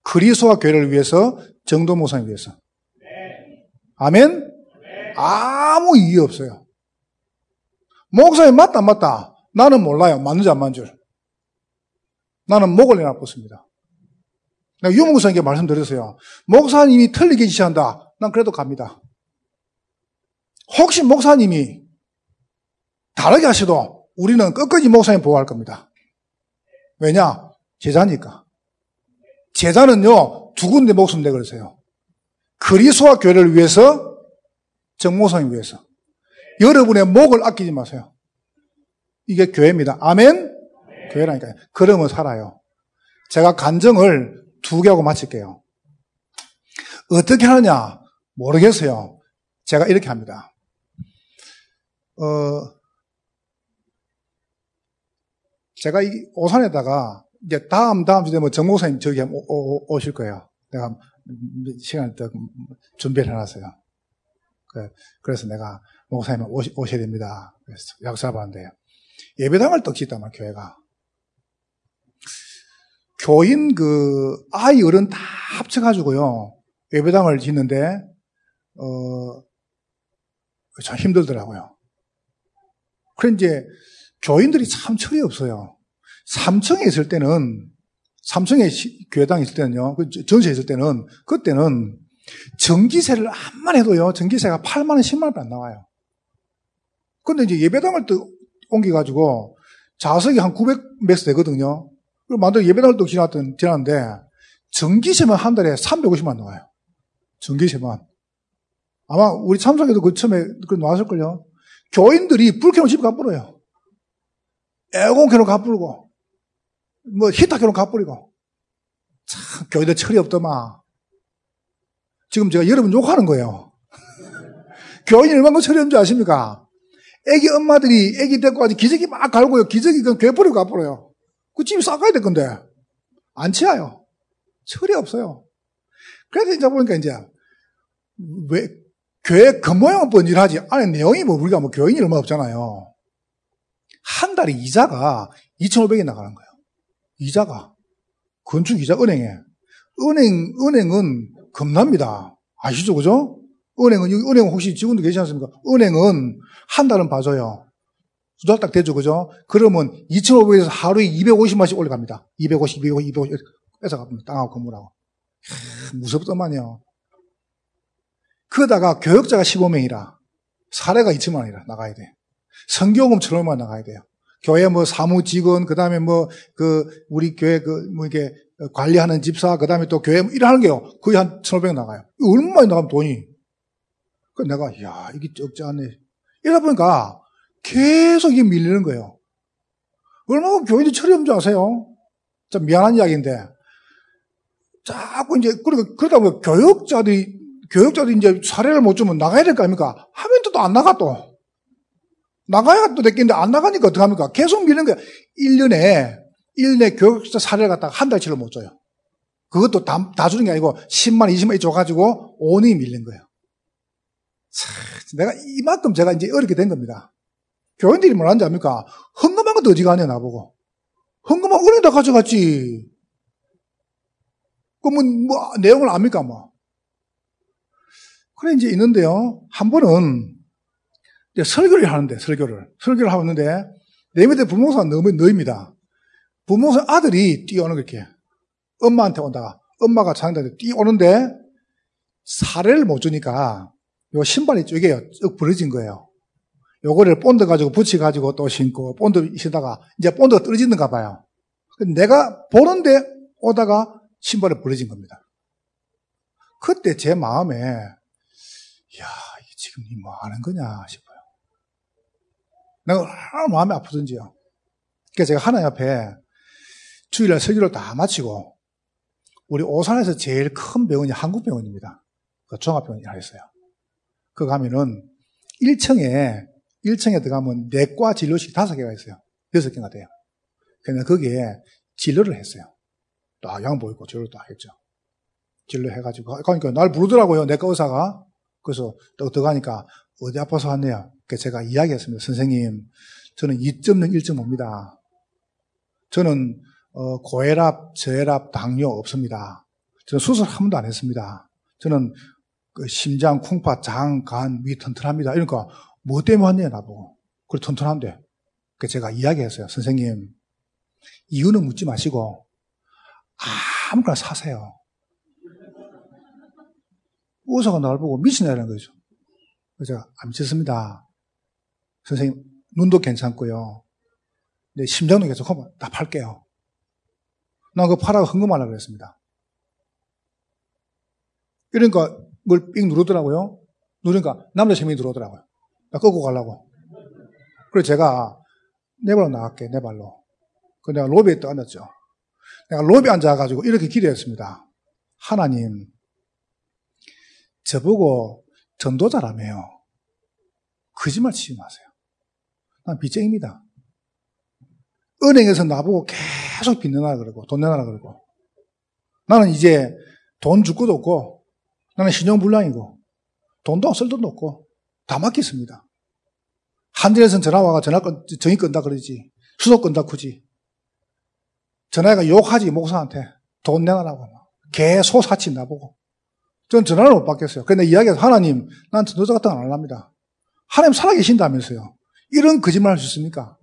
그리스도와 교회를 위해서 정도 모상을 위해서. 아멘? 아무 이유 없어요. 목사님 맞다 맞다. 나는 몰라요. 맞는지 안 맞는 줄. 나는 목을 내놔봤습니다. 내가 유목사님께 말씀드렸어요. 목사님이 틀리게 지시한다. 난 그래도 갑니다. 혹시 목사님이 다르게 하셔도 우리는 끝까지 목사님 보호할 겁니다. 왜냐? 제자니까. 제자는요, 두 군데 목숨 내 그러세요. 그리스와 교회를 위해서, 정모성을 위해서. 여러분의 목을 아끼지 마세요. 이게 교회입니다. 아멘? 교회라니까요. 그러면 살아요. 제가 간증을 두 개 하고 마칠게요. 어떻게 하느냐? 모르겠어요. 제가 이렇게 합니다. 어, 제가 이 오산에다가 이제 다음 다음 주에 뭐 정목사님 저기 오, 오, 오실 거예요. 내가 시간을 더 준비를 해놨어요. 그래서 내가 목사님 오시, 오셔야 됩니다. 그래서 약속하는데 예배당을 떡 짓단 말 교회가 교인 그 아이 어른 다 합쳐가지고요 예배당을 짓는데 어참 힘들더라고요. 그래 이제 교인들이 참 철이 없어요. 삼청에 있을 때는, 삼청에 교회당에 있을 때는요, 그 전세에 있을 때는, 그때는 전기세를 암만 해도요, 전기세가 8만 원, 10만 원 안 나와요. 근데 이제 예배당을 또 옮겨가지고, 자석이 한 900맥스 되거든요. 그리고 만들 예배당을 또 지났던, 지났는데, 전기세만 한 달에 350만 나와요. 전기세만. 아마 우리 참석에도 그 처음에 그 나왔을걸요. 교인들이 불 켜놓고 집에 가버려요. 에어컨 켜놓고 가버리고, 뭐 히터 켜놓고 가버리고. 참, 교인들 철이 없더만. 지금 제가 여러분 욕하는 거예요. *laughs* 교인이 얼마나 철이 없는 줄 아십니까? 애기 엄마들이 애기 데리고 가지 기저귀 막 갈고요. 기저귀 그냥 괴버리고 가버려요. 그 집이 싹가야 될 건데. 안 치아요. 철이 없어요. 그래서 이제 보니까 이제, 왜, 교회 겉모양은 번질하지. 안에 내용이 뭐 우리가 뭐 교인이 얼마 없잖아요. 한 달에 이자가 2,500이 나가는 거예요. 이자가. 건축 이자 은행에. 은행, 은행은 겁납니다. 아시죠? 그죠? 은행은, 은행 혹시 직원도 계시지 않습니까? 은행은 한 달은 봐줘요. 두달 딱 되죠. 그죠? 그러면 2,500에서 하루에 250만씩 올라갑니다. 250, 250, 250. 뺏어갑니다. 땅하고 건물하고. 무섭더만요. 그러다가 교역자가 15명이라 사례가 2천만 원이라 나가야 돼. 천원만 나가야 돼요. 교회 뭐 사무 직원, 그 다음에 뭐, 그, 우리 교회 그, 뭐 이게 관리하는 집사, 그 다음에 또 교회 뭐 일하는 게요. 거의 한 1,500 나가요. 얼마 많이 나가면 돈이. 그 내가, 야 이게 적지 않네. 이러다 보니까 계속 이게 밀리는 거예요. 얼마나 교인들 철이 없는 줄 아세요? 좀 미안한 이야기인데. 자꾸 이제, 그러다, 그러다 보면 교육자들이 교육자도 이제 사례를 못 주면 나가야 될 거 아닙니까? 하면 또 안 나가 또. 나가야 또 됐겠는데 안 나가니까 어떡합니까? 계속 미는 거야. 1년에, 1년에 교육자 사례를 갖다가 한 달치를 못 줘요. 그것도 다, 다 주는 게 아니고 10만, 20만 줘가지고 5년이 밀린 거예요. 참, 내가 이만큼 제가 이제 어렵게 된 겁니다. 교인들이 뭐라는지 압니까? 헌금한 것도 아니야, 나보고. 헌금한 은행 다 가져갔지. 그러면 뭐, 내용을 압니까, 뭐. 그래 이제 있는데요. 한 번은 이제 설교를 하는데 설교를 설교를 하고 있는데 내 밑에 부모가 너무 너입니다. 부모가 아들이 뛰어오는 그렇게 엄마한테 온다가 엄마가 자기한테 뛰어오는데 사례를 못 주니까 요 신발이 쪼개요. 쭉 부러진 거예요. 요거를 본드 가지고 붙여가지고 또 신고 본드 신다가 이제 본드가 떨어지는가 봐요. 내가 보는데 오다가 신발이 부러진 겁니다. 그때 제 마음에 야, 지금 이 뭐 하는 거냐 싶어요. 내가 얼마나 마음이 아프던지요. 그러니까 제가 하나님 앞에 주일날 설교를 다 마치고 우리 오산에서 제일 큰 병원이 한국병원입니다. 그 종합병원이라 했어요. 그 가면은 1층에 1층에 들어가면 내과 진료실이 다섯 개가 있어요. 여섯 개가 돼요. 그냥 거기에 진료를 했어요. 딱 양보 있고 진료를 딱 했죠. 진료해가지고 그러니까 날 부르더라고요. 내과 의사가. 그래서 또 들어가니까 어디 아파서 왔네요. 그래서 제가 이야기했습니다. 선생님, 저는 2.0, 1.5입니다. 저는 어, 고혈압, 저혈압, 당뇨 없습니다. 저는 수술 한 번도 안 했습니다. 저는 그 심장, 쿵파, 장, 간, 위 튼튼합니다. 이러니까 뭐 때문에 왔냐 나보고. 그래 튼튼한데. 그 제가 이야기했어요. 선생님 이유는 묻지 마시고 아무거나 사세요. 의사가 나를 보고 미친애라는 거죠. 그래서 제가 안 미쳤습니다. 선생님 눈도 괜찮고요. 내 심장도 괜찮고 다 팔게요. 난 그거 팔아고 헌금하려고 그랬습니다. 이러니까 뭘삑 누르더라고요. 누르니까 남자 세 명이 들어오더라고요. 나 끄고 가려고. 그래서 제가 내 발로 나갈게, 내 발로. 그 내가 로비에 또 앉았죠. 내가 로비에 앉아가지고 이렇게 기도했습니다. 하나님, 저보고 전도자라며요. 거짓말 치지 마세요. 난 빚쟁입니다. 은행에서 나보고 계속 빚 내놔라 그러고, 돈 내놔라 그러고. 나는 이제 돈 줄 것도 없고, 나는 신용불량이고, 돈도 쓸 돈도 없고, 다 맡겼습니다. 한전에서는 전화 와가 전화 건, 정이 끈다 그러지. 수속 끈다 크지. 전화가 욕하지, 목사한테. 돈 내놔라고. 개소 사치 나보고. 전 전화를 못 받겠어요. 근데 이야기해서 하나님, 난 전도자 같은 거안 합니다. 하나님 살아계신다면서요. 이런 거짓말 할 수 있습니까?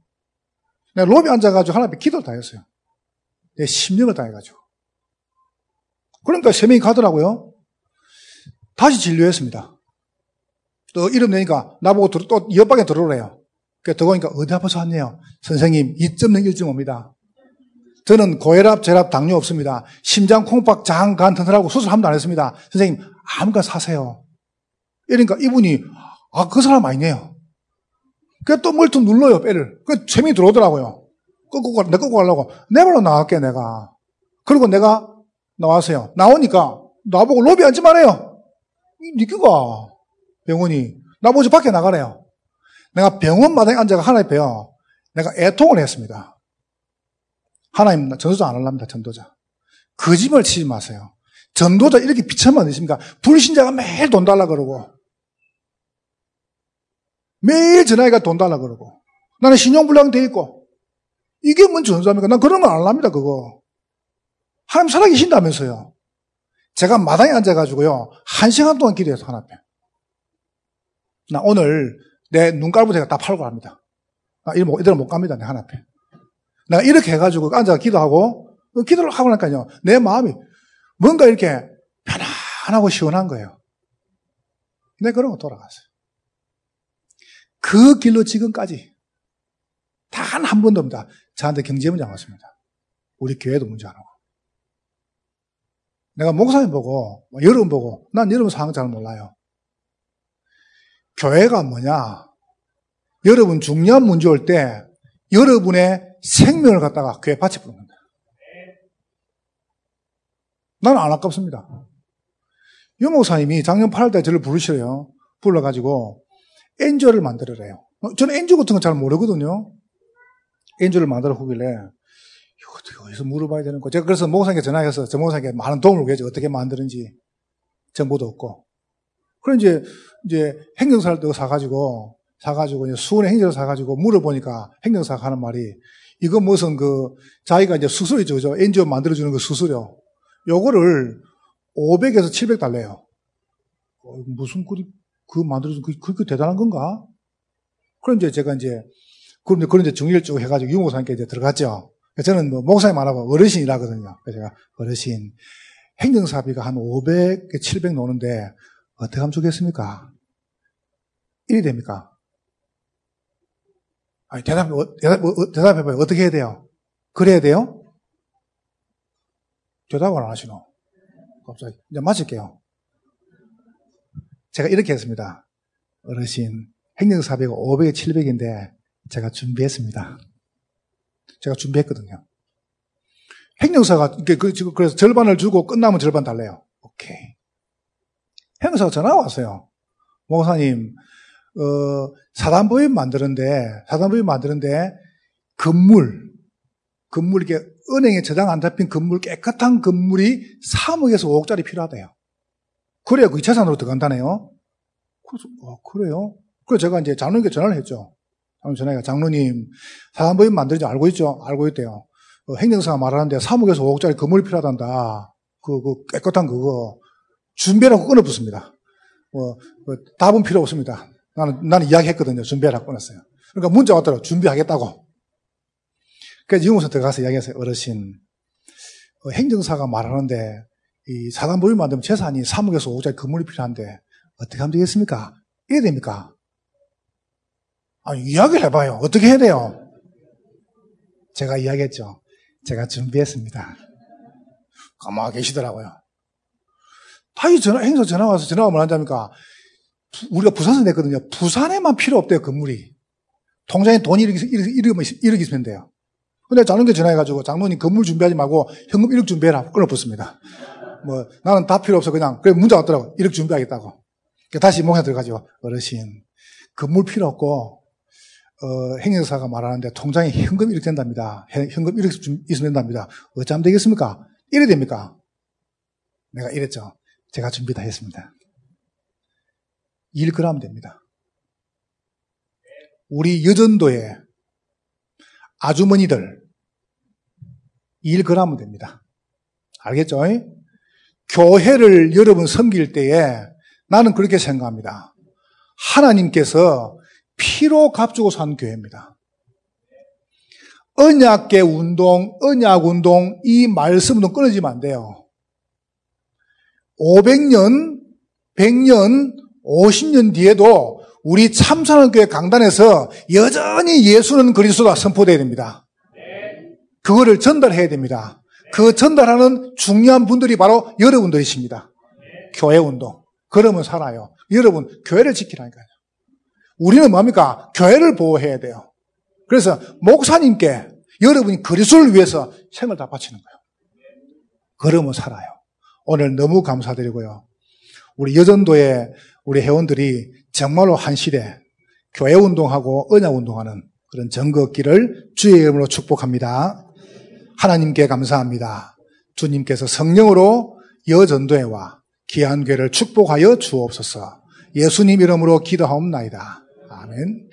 내가 로비 앉아가지고 하나님 앞에 기도를 다 했어요. 내 심령을 다 해가지고. 그러니까 세 명이 가더라고요. 다시 진료했습니다. 또 이름 내니까 나보고 또 옆방에 들어오래요. 그 들어오니까 어디 아파서 왔네요. 선생님 2.0, 1.5입니다. 저는 고혈압, 저혈압, 당뇨 없습니다. 심장, 콩팥, 장, 간, 튼튼하고 수술 한 번도 안 했습니다. 선생님 아무거나 사세요. 이러니까 이분이 아, 그 사람 아니네요. 그래 또 멀뚱 눌러요, 빼를. 그 재미 들어오더라고요. 끄고, 내 끄고 가려고. 내 발로 나갈게, 내가. 그리고 내가 나왔어요. 나오니까 나보고 로비 앉지 말아요. 니끼가 병원이. 나보고 밖에 나가래요. 내가 병원 마당에 앉아가 하나님 뵈요. 내가 애통을 했습니다. 하나님, 전도자 안 할랍니다, 전도자. 거짓말 치지 마세요. 전도자 이렇게 비참한 있습니까? 불신자가 매일 돈 달라 그러고, 매일 전화해가 돈 달라 그러고, 나는 신용불량 돼 있고, 이게 뭔 전도자입니까? 난 그런 거 안 합니다, 그거. 하나님 살아계신다면서요. 제가 마당에 앉아가지고요, 한 시간 동안 기도해서 하나 앞에. 나 오늘 내 눈깔부 제가 다 팔고 갑니다. 나 이대로 못 갑니다, 내 하나 앞에. 내가 이렇게 해가지고 앉아 기도하고, 기도를 하고 나니까요, 내 마음이 뭔가 이렇게 편안하고 시원한 거예요. 내 그런 거 돌아갔어요. 그 길로 지금까지 단 한 번도 없다. 저한테 경제 문제 안 왔습니다. 우리 교회도 문제 안 오고. 내가 목사님 보고, 뭐 여러분 보고, 난 여러분 상황 잘 몰라요. 교회가 뭐냐? 여러분 중요한 문제 올 때 여러분의 생명을 갖다가 교회 부르는 거야. 나는 안 아깝습니다. 유 목사님이 작년 8월달에 저를 부르시래요. 불러가지고 엔저를 만들어래요. 저는 엔저 같은 거 잘 모르거든요. 엔저를 만들어 보길래 어떻게 어디서 물어봐야 되는 거. 제가 그래서 목사님께 전화해서 저 목사님께 많은 도움을 구해서 어떻게 만드는지 정보도 없고. 그래 이제 이제 행정사를 또 사가지고 사가지고 이제 수원의 행정을 사가지고 물어보니까 행정사가 하는 말이 이거 무슨 그 자기가 이제 수수료죠, 그죠? 엔지오 만들어주는 그 수수료. 요거를 500에서 700 달래요. 어, 무슨 그리 그 만들어준 그, 그렇게 대단한 건가? 그럼 이제 제가 이제 그런데 그런 이제 중의를 쭉 해가지고 유목사님께 이제 들어갔죠. 저는 뭐 목사님 안 하고 어르신이라거든요. 그래서 제가 어르신 행정사비가 한 500, 700 노는데 어떻게 하면 좋겠습니까? 1이 됩니까? 아니, 대답, 대답, 어, 대답해봐요. 어떻게 해야 돼요? 그래야 돼요? 대답을 안 하시노? 갑자기. 이제 마칠게요. 제가 이렇게 했습니다. 어르신, 행정사비가 500에 700인데 제가 준비했습니다. 제가 준비했거든요. 행정사가 그, 그래서 절반을 주고 끝나면 절반 달래요. 오케이. 행정사가 전화 왔어요. 목사님, 어, 사단법인 만드는데 사단법인 만드는데 건물, 건물 이렇게 은행에 저장 안 잡힌 건물 깨끗한 건물이 3억에서 5억짜리 필요하대요. 그래야 그 재산으로 들어간다네요. 그래서 어, 그래요? 그래서 제가 이제 장로님께 전화를 했죠. 전화가 장로님 사단법인 만들지 알고 있죠? 알고 있대요. 어, 행정사가 말하는데 3억에서 5억짜리 건물이 필요하단다. 그, 그 깨끗한 그거 준비라고 끊어붙습니다. 뭐, 뭐 답은 필요 없습니다. 나는 나는 이야기했거든요. 준비하라고 끊었어요. 그러니까 문자 왔더라고 준비하겠다고. 그래서 유무서 들어가서 이야기했어요. 어르신 어, 행정사가 말하는데 이 사단법인 만들면 재산이 3억에서 5억짜리 건물이 필요한데 어떻게 하면 되겠습니까? 이래야 됩니까? 아, 이야기를 해봐요. 어떻게 해야 돼요? 제가 이야기했죠. 제가 준비했습니다. 가만히 계시더라고요. 다시 전화, 행사 전화 와서 전화가 뭐 한답니까? 우리가 부산에서 냈거든요. 부산에만 필요 없대요, 건물이. 통장에 돈이 이렇게, 이렇게, 이렇게 있으면 돼요. 근데 장로님께 전화해가지고, 장로님 건물 준비하지 말고 현금 1억 준비해라. 끊어붙습니다. 뭐, 나는 다 필요 없어. 그냥. 그래, 문자 왔더라고. 1억 준비하겠다고. 다시 목에 들어가지고, 어르신, 건물 필요 없고, 어, 행정사가 말하는데 통장에 현금 1억 된답니다. 현금 1억 있으면 된답니다. 어찌하면 되겠습니까? 이래 됩니까? 내가 이랬죠. 제가 준비 다 했습니다. 1g 됩니다. 우리 여전도에 아주머니들 1g 됩니다. 알겠죠? 교회를 여러분 섬길 때에 나는 그렇게 생각합니다. 하나님께서 피로 값주고 산 교회입니다. 언약계 운동, 언약 운동, 이 말씀은 끊어지면 안 돼요. 500년, 100년, 50년 뒤에도 우리 참선한 교회 강단에서 여전히 예수는 그리스도가 선포되어야 됩니다. 그거를 전달해야 됩니다. 그 전달하는 중요한 분들이 바로 여러분들이십니다. 교회 운동. 그러면 살아요. 여러분, 교회를 지키라니까요. 우리는 뭡니까? 교회를 보호해야 돼요. 그래서 목사님께 여러분이 그리스도를 위해서 생을 다 바치는 거예요. 그러면 살아요. 오늘 너무 감사드리고요. 우리 여전도의 우리 회원들이 정말로 한 시대 교회 운동하고 언약 운동하는 그런 정거기를 주의 이름으로 축복합니다. 하나님께 감사합니다. 주님께서 성령으로 여전도회와 귀한 교회를 축복하여 주옵소서. 예수님 이름으로 기도하옵나이다. 아멘.